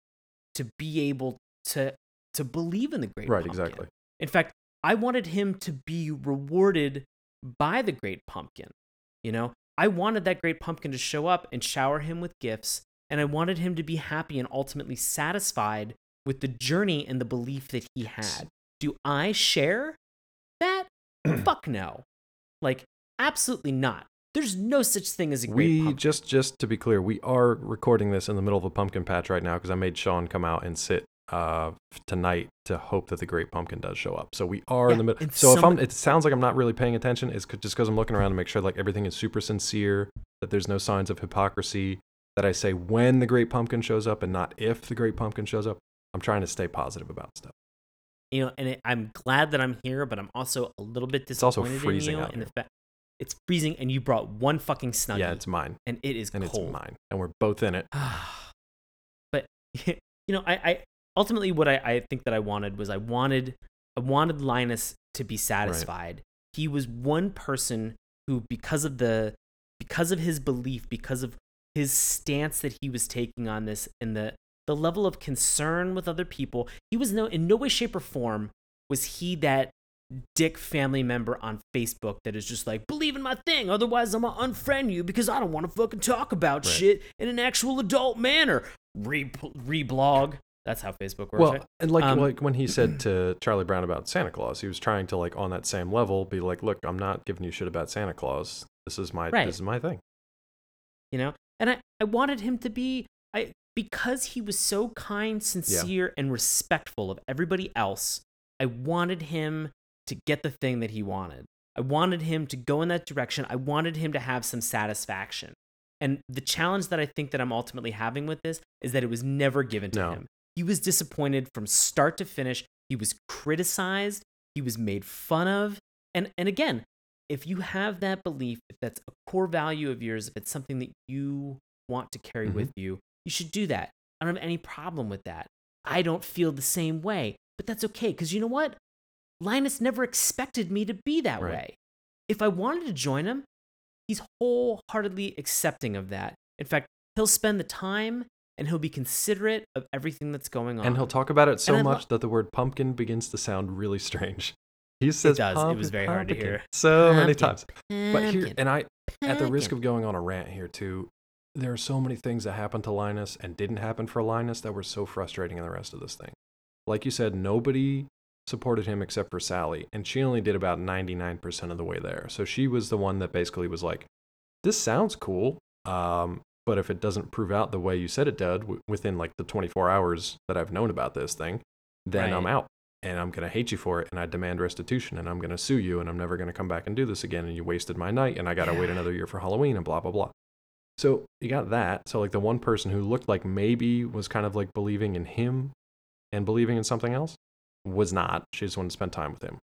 to be able to to believe in the great Right, pumpkin. exactly. In fact, I wanted him to be rewarded by the great pumpkin. You know, I wanted that great pumpkin to show up and shower him with gifts, and I wanted him to be happy and ultimately satisfied with the journey and the belief that he had. Do I share that? Fuck no. Like, absolutely not. There's no such thing as a great We pumpkin. just just to be clear, we are recording this in the middle of a pumpkin patch right now because I made Sean come out and sit uh tonight to hope that the great pumpkin does show up. So we are in the middle. So if I'm, it sounds like I'm not really paying attention. It's just because I'm looking around to make sure like everything is super sincere, that there's no signs of hypocrisy. That I say when the great pumpkin shows up and not if the great pumpkin shows up. I'm trying to stay positive about stuff. you know, and it, I'm glad that I'm here, but I'm also a little bit It's also disappointed freezing in you out in the fact it's freezing, and you brought one fucking snuggie, Yeah, it's mine, and it is and cold. it's mine, and we're both in it. but you know, I, I ultimately what I, I think that I wanted was I wanted I wanted Linus to be satisfied. He was one person who, because of the because of his belief, because of his stance that he was taking on this, and the the level of concern with other people, he was no in no way, shape, or form was he that dick family member on Facebook that is just like, believe in my thing, otherwise I'm gonna unfriend you because I don't want to fucking talk about Right. shit in an actual adult manner. Re reblog. That's how Facebook works. Well, right? and like Um, like when he said to Charlie Brown about Santa Claus, he was trying to like on that same level be like, look, I'm not giving you shit about Santa Claus. This is my Right. this is my thing. you know and i i wanted him to be i because he was so kind sincere and respectful of everybody else i wanted him to get the thing that he wanted i wanted him to go in that direction i wanted him to have some satisfaction and the challenge that i think that i'm ultimately having with this is that it was never given to No. him he was disappointed from start to finish he was criticized he was made fun of and and again if you have that belief, if that's a core value of yours, if it's something that you want to carry Mhm. with you, you should do that. I don't have any problem with that. I don't feel the same way, but that's okay because you know what? Linus never expected me to be that Right. way. If I wanted to join him, he's wholeheartedly accepting of that. In fact, he'll spend the time and he'll be considerate of everything that's going on. And he'll talk about it so I lo- much that the word pumpkin begins to sound really strange. He says does. It was very hard to hear. so many times. But here, and I, at the risk of going on a rant here too, there are so many things that happened to Linus and didn't happen for Linus that were so frustrating in the rest of this thing. Like you said, nobody supported him except for Sally, and she only did about 99% of the way there. So she was the one that basically was like, "This sounds cool, um, but if it doesn't prove out the way you said it did w- within like the 24 hours that I've known about this thing, then I'm out." And I'm going to hate you for it, and I demand restitution, and I'm going to sue you, and I'm never going to come back and do this again. And you wasted my night, and I got to wait another year for Halloween, and blah, blah, blah. So you got that. So, like, the one person who looked like maybe was kind of like believing in him and believing in something else was not. She just wanted to spend time with him.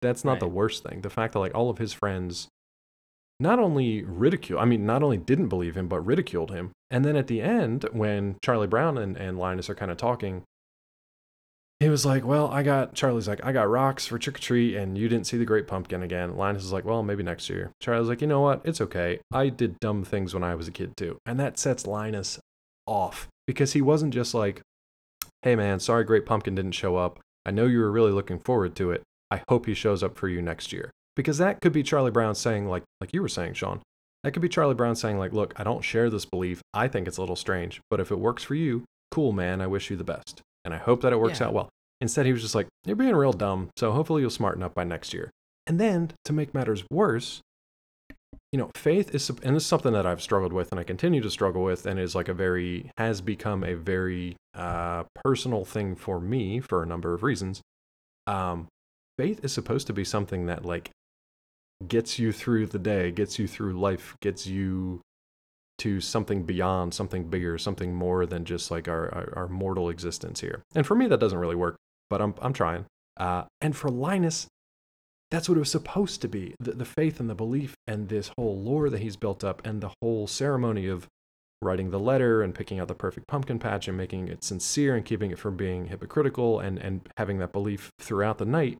That's not the worst thing. The fact that, like, all of his friends not only ridicule, I mean, not only didn't believe him, but ridiculed him. And then at the end, when Charlie Brown and, and Linus are kind of talking, he was like, Well, I got, Charlie's like, I got rocks for trick or treat, and you didn't see the great pumpkin again. Linus is like, Well, maybe next year. Charlie's like, You know what? It's okay. I did dumb things when I was a kid too. And that sets Linus off because he wasn't just like, Hey man, sorry Great Pumpkin didn't show up. I know you were really looking forward to it. I hope he shows up for you next year. Because that could be Charlie Brown saying, like, like you were saying, Sean. That could be Charlie Brown saying, like, look, I don't share this belief. I think it's a little strange, but if it works for you, cool, man. I wish you the best, and I hope that it works Yeah. out well. Instead, he was just like, you're being real dumb, so hopefully you'll smarten up by next year. And then to make matters worse, you know, faith is, and this is something that I've struggled with, and I continue to struggle with, and is like a very has become a very uh, personal thing for me for a number of reasons. Um, faith is supposed to be something that like gets you through the day, gets you through life, gets you to something beyond, something bigger, something more than just like our, our, our mortal existence here. And for me, that doesn't really work, but I'm, I'm trying. Uh, and for Linus, that's what it was supposed to be the, the faith and the belief and this whole lore that he's built up and the whole ceremony of writing the letter and picking out the perfect pumpkin patch and making it sincere and keeping it from being hypocritical and, and having that belief throughout the night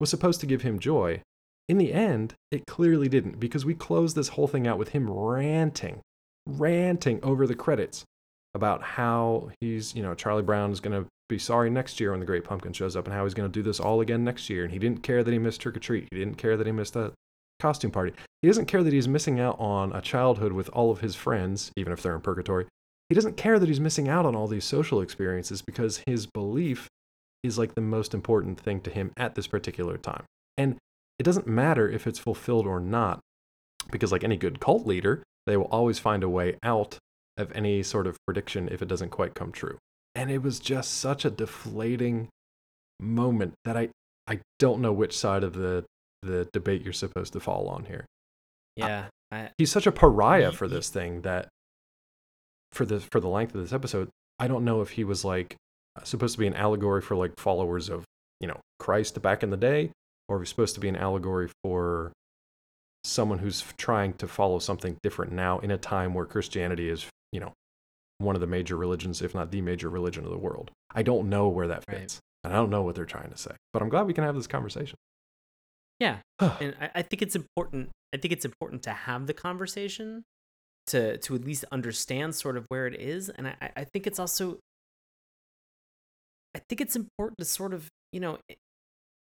was supposed to give him joy. In the end, it clearly didn't because we closed this whole thing out with him ranting, ranting over the credits about how he's, you know, Charlie Brown is going to be sorry next year when the Great Pumpkin shows up and how he's going to do this all again next year. And he didn't care that he missed trick or treat. He didn't care that he missed the costume party. He doesn't care that he's missing out on a childhood with all of his friends, even if they're in purgatory. He doesn't care that he's missing out on all these social experiences because his belief is like the most important thing to him at this particular time. And it doesn't matter if it's fulfilled or not, because like any good cult leader, they will always find a way out of any sort of prediction if it doesn't quite come true. And it was just such a deflating moment that I I don't know which side of the the debate you're supposed to fall on here. Yeah. I, He's such a pariah for this thing that for the for the length of this episode, I don't know if he was like supposed to be an allegory for like followers of you know, Christ back in the day, or he's supposed to be an allegory for someone who's trying to follow something different now in a time where Christianity is, you know, one of the major religions, if not the major religion of the world. I don't know where that fits. Right. And I don't know what they're trying to say. But I'm glad we can have this conversation. Yeah. and I, I think it's important I think it's important to have the conversation to to at least understand sort of where it is. And I, I think it's also I think it's important to sort of, you know,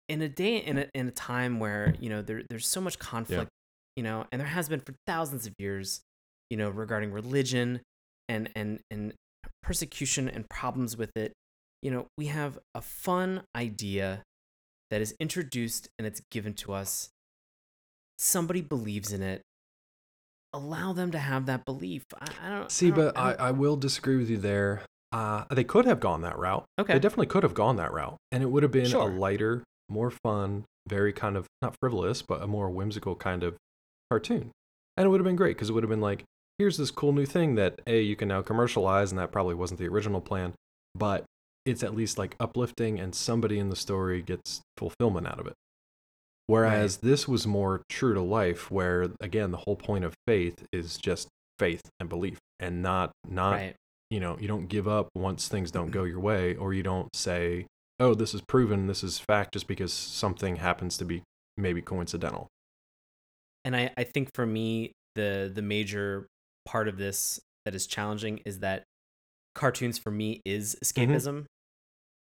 in a day in a in a time where, you know, there there's so much conflict, yeah. you know, and there has been for thousands of years, you know, regarding religion and and and persecution and problems with it. You know, we have a fun idea that is introduced and it's given to us. Somebody believes in it. Allow them to have that belief. I, I don't see, I don't, but I, I, I, will disagree with you there. Uh, they could have gone that route. Okay, they definitely could have gone that route, and it would have been sure. a lighter, more fun, very kind of not frivolous, but a more whimsical kind of cartoon, and it would have been great because it would have been like, here's this cool new thing that a you can now commercialize, and that probably wasn't the original plan, but it's at least like uplifting and somebody in the story gets fulfillment out of it. Whereas right. this was more true to life, where again the whole point of faith is just faith and belief, and not not right. you know you don't give up once things don't go your way, or you don't say, oh this is proven, this is fact, just because something happens to be maybe coincidental. And I I think for me the the major part of this that is challenging is that cartoons for me is mm-hmm. escapism. Mm-hmm.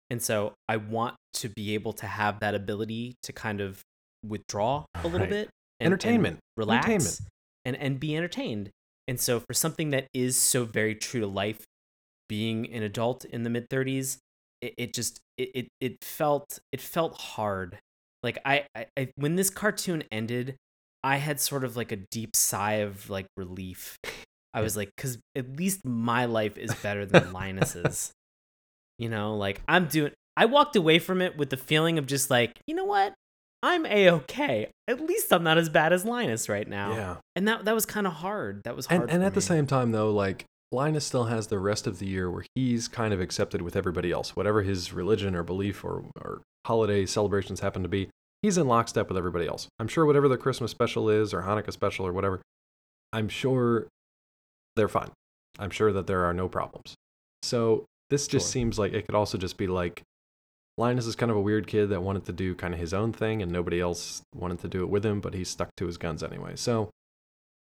And so I want to be able to have that ability to kind of withdraw a little right. bit. And, entertainment. And relax. Entertainment. And, and be entertained. And so for something that is so very true to life, being an adult in the mid 30s, it, it just it, it it felt it felt hard. Like I, I, I when this cartoon ended, I had sort of like a deep sigh of like relief. I was like, because at least my life is better than Linus's. You know, like I'm doing I walked away from it with the feeling of just like, you know what? I'm a okay. At least I'm not as bad as Linus right now. Yeah. And that that was kind of hard. That was hard. And, and at me. the same time though, like Linus still has the rest of the year where he's kind of accepted with everybody else, whatever his religion or belief or, or holiday celebrations happen to be. He's in lockstep with everybody else. I'm sure whatever the Christmas special is or Hanukkah special or whatever, I'm sure they're fine. I'm sure that there are no problems. So this just sure. seems like it could also just be like Linus is kind of a weird kid that wanted to do kind of his own thing and nobody else wanted to do it with him, but he stuck to his guns anyway. So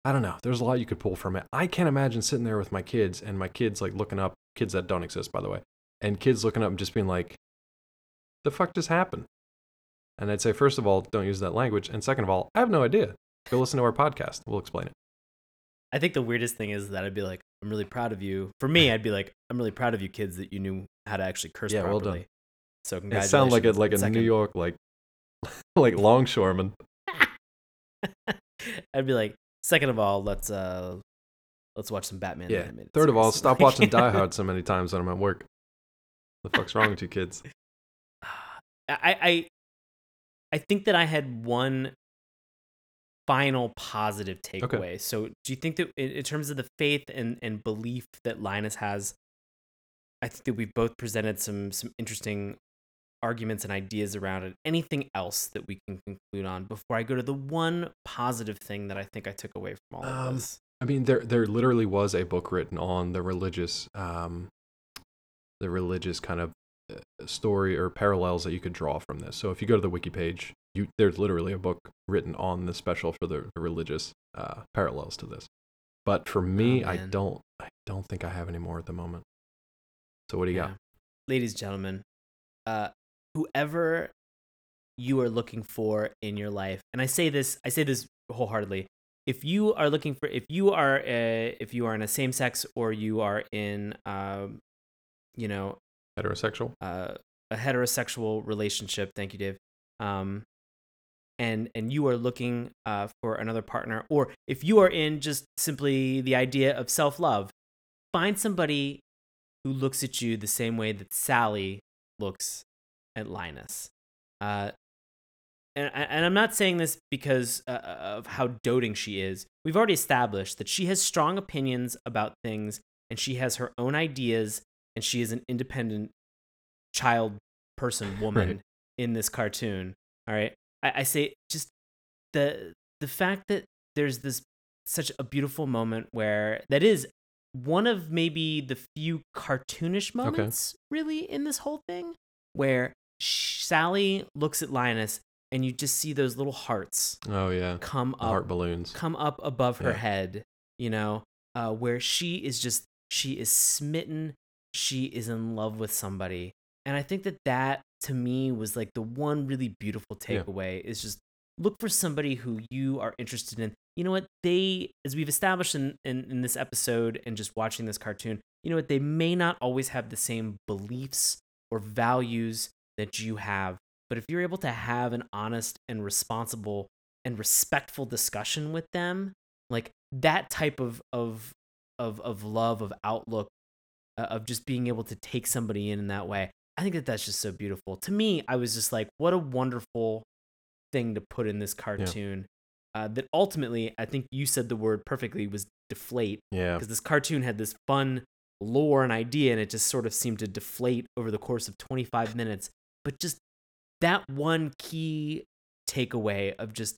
I don't know. There's a lot you could pull from it. I can't imagine sitting there with my kids and my kids like looking up, kids that don't exist, by the way, and kids looking up and just being like, the fuck just happened? And I'd say, first of all, don't use that language. And second of all, I have no idea. Go listen to our podcast. We'll explain it. I think the weirdest thing is that I'd be like, I'm really proud of you. For me, I'd be like, I'm really proud of you kids that you knew how to actually curse yeah, properly. Well done. So congratulations. It sounds like a like a Second. New York like like longshoreman. I'd be like, second of all, let's uh let's watch some Batman. Yeah. Third of all, stop watching Die Hard so many times when I'm at work. What The fuck's wrong with you kids? I I I think that I had one final positive takeaway. Okay. So, do you think that in, in, terms of the faith and, and belief that Linus has, I think that we've both presented some some interesting arguments and ideas around it. Anything else that we can conclude on before I go to the one positive thing that I think I took away from all of um, this? I mean, there there literally was a book written on the religious, um, the religious kind of uh, story or parallels that you could draw from this. So if you go to the wiki page, you there's literally a book written on the special for the, the religious uh, parallels to this. But for me, oh, I don't I don't think I have any more at the moment. So what do you yeah. got? Ladies and gentlemen, uh, whoever you are looking for in your life, and I say this I say this wholeheartedly. If you are looking for if you are a, if you are in a same sex or you are in um, you know heterosexual uh, a heterosexual relationship, thank you, Dave. Um, and and you are looking uh, for another partner, or if you are in just simply the idea of self love, find somebody who looks at you the same way that Sally looks at Linus. Uh, and, and I'm not saying this because uh, uh, of how doting she is. We've already established that she has strong opinions about things and she has her own ideas and she is an independent child person woman right in this cartoon. All right, I, I say just the the fact that there's this such a beautiful moment where that is one of maybe the few cartoonish moments really in this whole thing where Sally looks at Linus and you just see those little hearts Oh yeah. come up heart balloons. come up above her Yeah. head, you know, uh, where she is just she is smitten, she is in love with somebody, and I think that that to me was like the one really beautiful Yeah. takeaway is just look for somebody who you are interested in. You know what they, as we've established in, in in this episode and just watching this cartoon, you know what they may not always have the same beliefs or values that you have, but if you're able to have an honest and responsible and respectful discussion with them like that type of of of of love of outlook uh, of just being able to take somebody in in that way i think that that's just so beautiful to me i was just like what a wonderful thing to put in this cartoon uh, that ultimately i think you said the word perfectly was deflate Yeah. because this cartoon had this fun lore and idea and it just sort of seemed to deflate over the course of 25 minutes but just that one key takeaway of just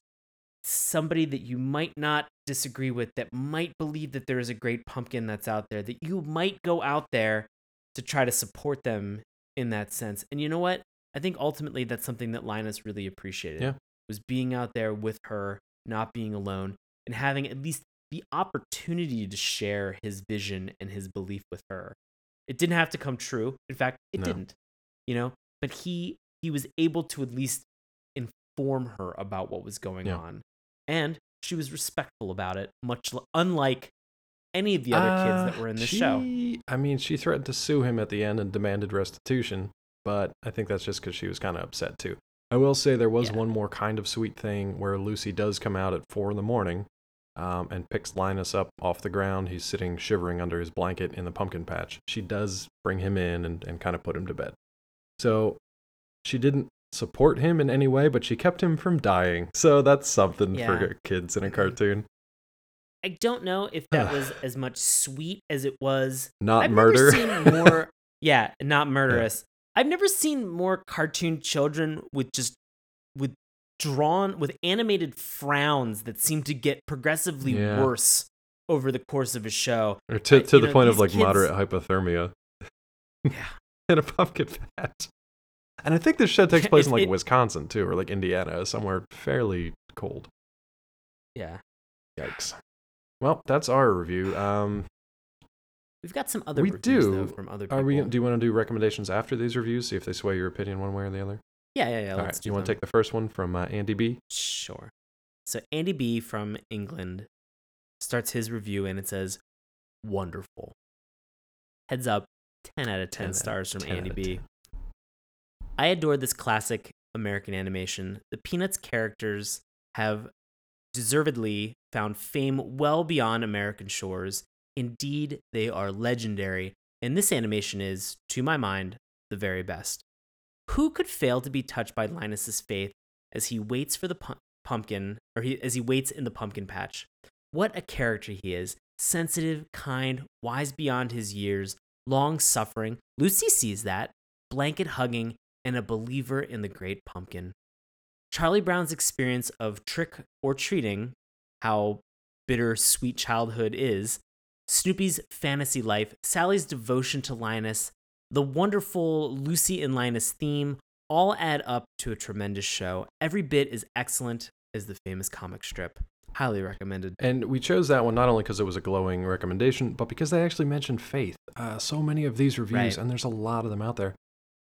somebody that you might not disagree with that might believe that there is a great pumpkin that's out there that you might go out there to try to support them in that sense. And you know what? I think ultimately that's something that linus really appreciated Yeah. was being out there with her not being alone and having at least the opportunity to share his vision and his belief with her. It didn't have to come true. In fact it No. didn't you know but he he was able to at least inform her about what was going Yeah. on and she was respectful about it much l- unlike any of the other kids that Uh, were in the show I mean, she threatened to sue him at the end and demanded restitution, but I think that's just because she was kind of upset too. I will say there was Yeah. one more kind of sweet thing where Lucy does come out at four in the morning um, and picks Linus up off the ground. He's sitting shivering under his blanket in the pumpkin patch. She does bring him in and, and kind of put him to bed. So she didn't support him in any way, but she kept him from dying. So that's something Yeah. for kids in a mm-hmm. cartoon. i don't know if that was as much sweet as it was Not I've murder. never seen more. yeah, not murderous. I've never seen more cartoon children with just with drawn with animated frowns that seem to get progressively Yeah. worse over the course of a show. Or to, Like, to the know, point of like kids- moderate hypothermia Yeah. in a pumpkin patch. And I think this show takes place in like it- Wisconsin too, or like Indiana, somewhere fairly cold. Yeah. Yikes. Well, that's our review. Um, We've got some other We reviews though do. from other people. are we? Do you want to do recommendations after these reviews? See if they sway your opinion one way or the other. Yeah, yeah, yeah. All let's right. do You want to take the first one from uh, Andy B? Sure. So Andy B from England starts his review and it says, "Wonderful." Heads up, ten out of 10 ten, stars from 10 Andy B. 10. I adore this classic American animation. The Peanuts characters have deservedly found fame well beyond American shores. Indeed, they are legendary, and this animation is, to my mind, the very best. Who could fail to be touched by Linus's faith as he waits for the pu- pumpkin, or he, as he waits in the pumpkin patch? What a character he is! Sensitive, kind, wise beyond his years, long suffering. Lucy sees that, blanket hugging, and a believer in the great pumpkin. Charlie Brown's experience of trick or treating, how bitter sweet childhood is, Snoopy's fantasy life, Sally's devotion to Linus, the wonderful Lucy and Linus theme all add up to a tremendous show. Every bit is excellent as the famous comic strip. Highly recommended. And we chose that one not only because it was a glowing recommendation, but because they actually mentioned faith. Uh, so many of these reviews, Right. and there's a lot of them out there,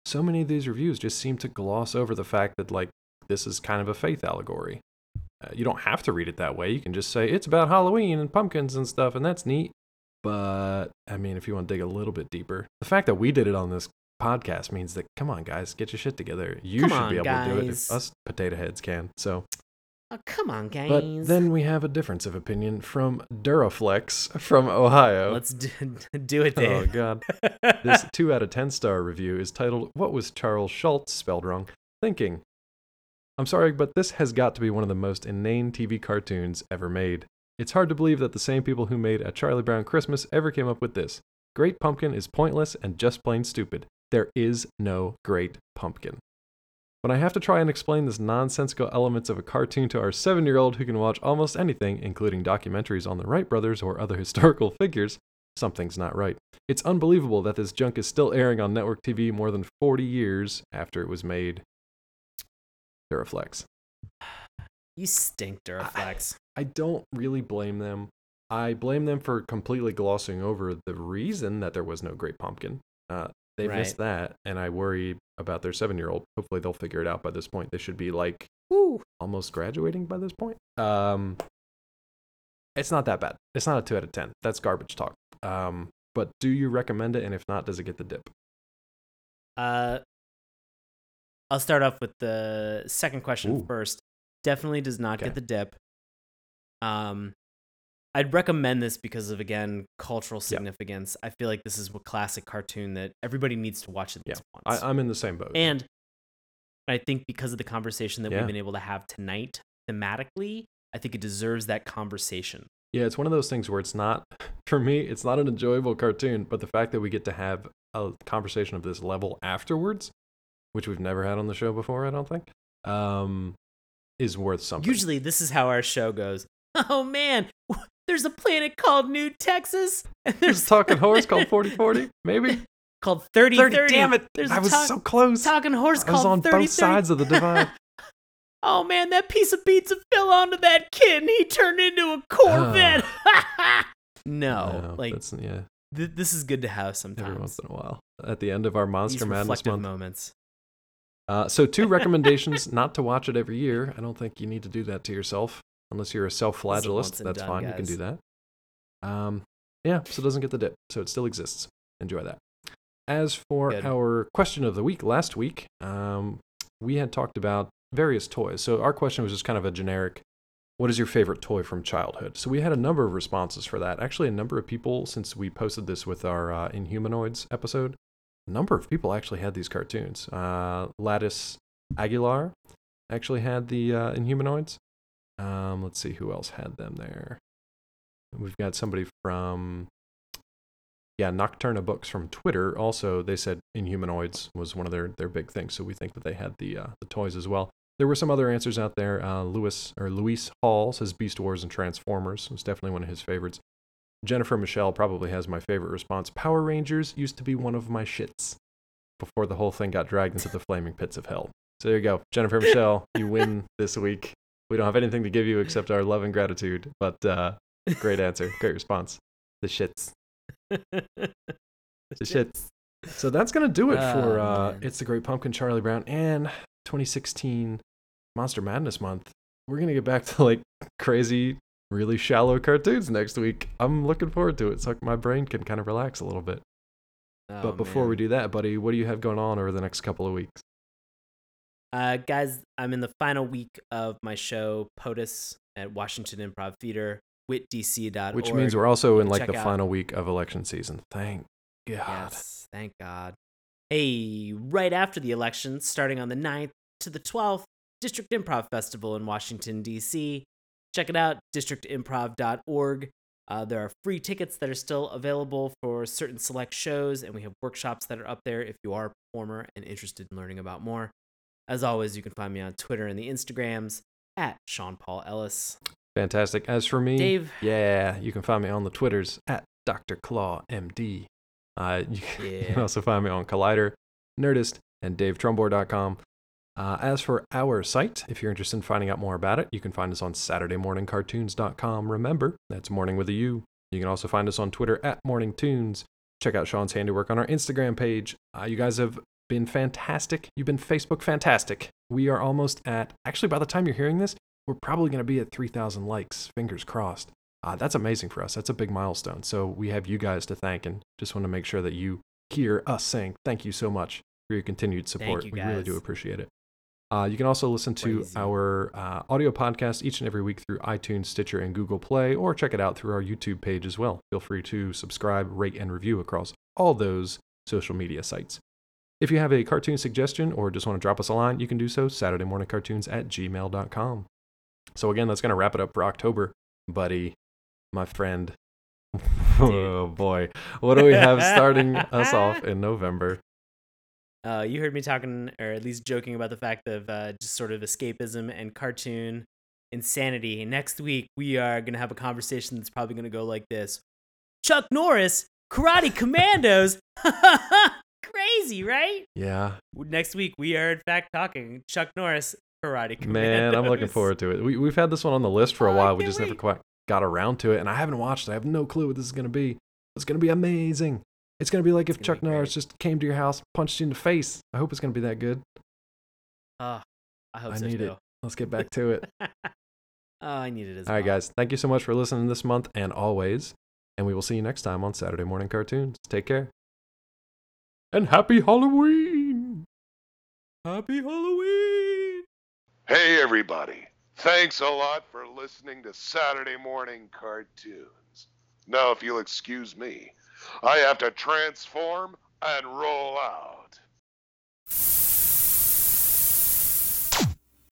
so many of these reviews just seem to gloss over the fact that, like, this is kind of a faith allegory. Uh, you don't have to read it that way. You can just say it's about Halloween and pumpkins and stuff, and that's neat. But, I mean, if you want to dig a little bit deeper, the fact that we did it on this podcast means that, come on, guys, get your shit together. You Come should on, be able to do it if us potato heads can. So, Oh, come on, guys. but then we have a difference of opinion from Duraflex from Ohio. let's do, do it, oh god. This 2 out of 10 star review is titled What was Charles Schultz spelled wrong thinking? I'm sorry, but this has got to be one of the most inane TV cartoons ever made. It's hard to believe that the same people who made A Charlie Brown Christmas ever came up with this. Great Pumpkin is pointless and just plain stupid. There is no Great Pumpkin. When I have to try and explain this nonsensical elements of a cartoon to our seven year old who can watch almost anything, including documentaries on the Wright brothers or other historical figures, something's not right. It's unbelievable that this junk is still airing on network TV more than 40 years after it was made. Duraflex. You stink, Duraflex. I don't really blame them. I blame them for completely glossing over the reason that there was no Great Pumpkin. Uh, they Right. missed that, and I worry about their seven year old. Hopefully, they'll figure it out by this point. They should be like Woo. almost graduating by this point. Um, it's not that bad. It's not a two out of ten. That's garbage talk. Um, but do you recommend it? And if not, does it get the dip? Uh, I'll start off with the second question Ooh. first. Definitely does not Okay. get the dip. Um, I'd recommend this because of again cultural Yeah. significance. I feel like this is a classic cartoon that everybody needs to watch at Yeah. least once. I, I'm in the same boat. and I think because of the conversation that Yeah. we've been able to have tonight, thematically, I think it deserves that conversation. Yeah, it's one of those things where it's not, for me, it's not an enjoyable cartoon, but the fact that we get to have a conversation of this level afterwards, which we've never had on the show before, I don't think, um, is worth something. Usually, this is how our show goes. Oh man, there's a planet called New Texas, and There's talking horse called 4040, maybe? called 30 30. damn it! There's I was talk- so close. talking horse I was on 30 both sides of the divide. oh man, that piece of pizza fell onto that kid and he turned into a Corvette. no, No, like that's, yeah, th- this is good to have sometimes. every once in a while. At the end of our Monster These Madness month. moments. Uh, so, two recommendations not to watch it every year. I don't think you need to do that to yourself unless you're a self-flagellist, That's done, fine. You can do that. Um, yeah, so it doesn't get the dip. So, it still exists. Enjoy that. As for Good. our question of the week last week, um, we had talked about various toys. So, our question was just kind of a generic what is your favorite toy from childhood? So, we had a number of responses for that. Actually, a number of people, since we posted this with our uh, Inhumanoids episode, a number of people actually had these cartoons. Uh, Lattice Aguilar actually had the uh, Inhumanoids. Um, let's see who else had them there. We've got somebody from, yeah, Nocturna Books from Twitter. Also, they said Inhumanoids was one of their, their big things. So we think that they had the uh, the toys as well. There were some other answers out there. Uh, Lewis or Luis Hall says Beast Wars and Transformers was definitely one of his favorites. Jennifer Michelle probably has my favorite response. Power Rangers used to be one of my shits before the whole thing got dragged into the flaming pits of hell. So there you go. Jennifer Michelle, you win this week. We don't have anything to give you except our love and gratitude, but uh, great answer. Great response. The shits. The shits. So that's going to do it for Oh, uh, man. It's the Great Pumpkin, Charlie Brown, and 2016 Monster Madness month. We're going to get back to like crazy, really shallow cartoons next week. I'm looking forward to it so my brain can kind of relax a little bit. Oh, but before we do that, buddy, what do you have going on over the next couple of weeks? Uh, guys, I'm in the final week of my show, POTUS, at Washington Improv Theater, witdc.org. Which means we're also in like Check the out- final week of election season. Thank God. Yes, thank God. Hey, right after the election, starting on the 9th to the 12th, District Improv Festival in Washington, D.C. Check it out, districtimprov.org. Uh, there are free tickets that are still available for certain select shows, and we have workshops that are up there if you are a performer and interested in learning about more. As always, you can find me on Twitter and the Instagrams at Sean Paul Ellis. Fantastic. As for me, Dave. yeah, you can find me on the Twitters at Dr. Claw MD. Uh, you can Yeah. also find me on Collider, Nerdist, and DaveTrumbore.com. Uh, as for our site, if you're interested in finding out more about it, you can find us on SaturdayMourningCartoons.com. Remember, that's mourning with a U. You can also find us on Twitter at MorningTunes. Check out Sean's handiwork on our Instagram page. Uh, you guys have been fantastic. You've been Facebook fantastic. We are almost at, actually, by the time you're hearing this, we're probably going to be at 3,000 likes. Fingers crossed. Uh, that's amazing for us. That's a big milestone. So we have you guys to thank and just want to make sure that you hear us saying thank you so much for your continued support. you, we really do appreciate it. Uh, you can also listen to Crazy. our uh, audio podcast each and every week through iTunes, Stitcher, and Google Play, or check it out through our YouTube page as well. Feel free to subscribe, rate, and review across all those social media sites. If you have a cartoon suggestion or just want to drop us a line, you can do so SaturdayMourningCartoons at gmail.com. So, again, that's going to wrap it up for October, buddy, my friend. oh boy. What do we have starting us off in November? Uh, you heard me talking, or at least joking about the fact of uh, just sort of escapism and cartoon insanity. Next week, we are going to have a conversation that's probably going to go like this Chuck Norris, Karate Commandos. Crazy, right? Yeah. Next week, we are in fact talking Chuck Norris, Karate Commandos. Man, I'm looking forward to it. We, we've had this one on the list for a Oh, while. We can't just never quite got around to it, and I haven't watched it. I have no clue what this is going to be. It's going to be amazing. It's going to be like if Chuck. Norris just came to your house, punched you in the face. I hope it's going to be that good. Oh, I hope I so need too. it. Let's get back to it. oh, I need it as well. All right, guys. Thank you so much for listening this month and always. And we will see you next time on Saturday Mourning Cartoons. Take care. And happy Halloween! Happy Halloween! Hey, everybody. Thanks a lot for listening to Saturday Mourning Cartoons. Now, if you'll excuse me, I have to transform and roll out.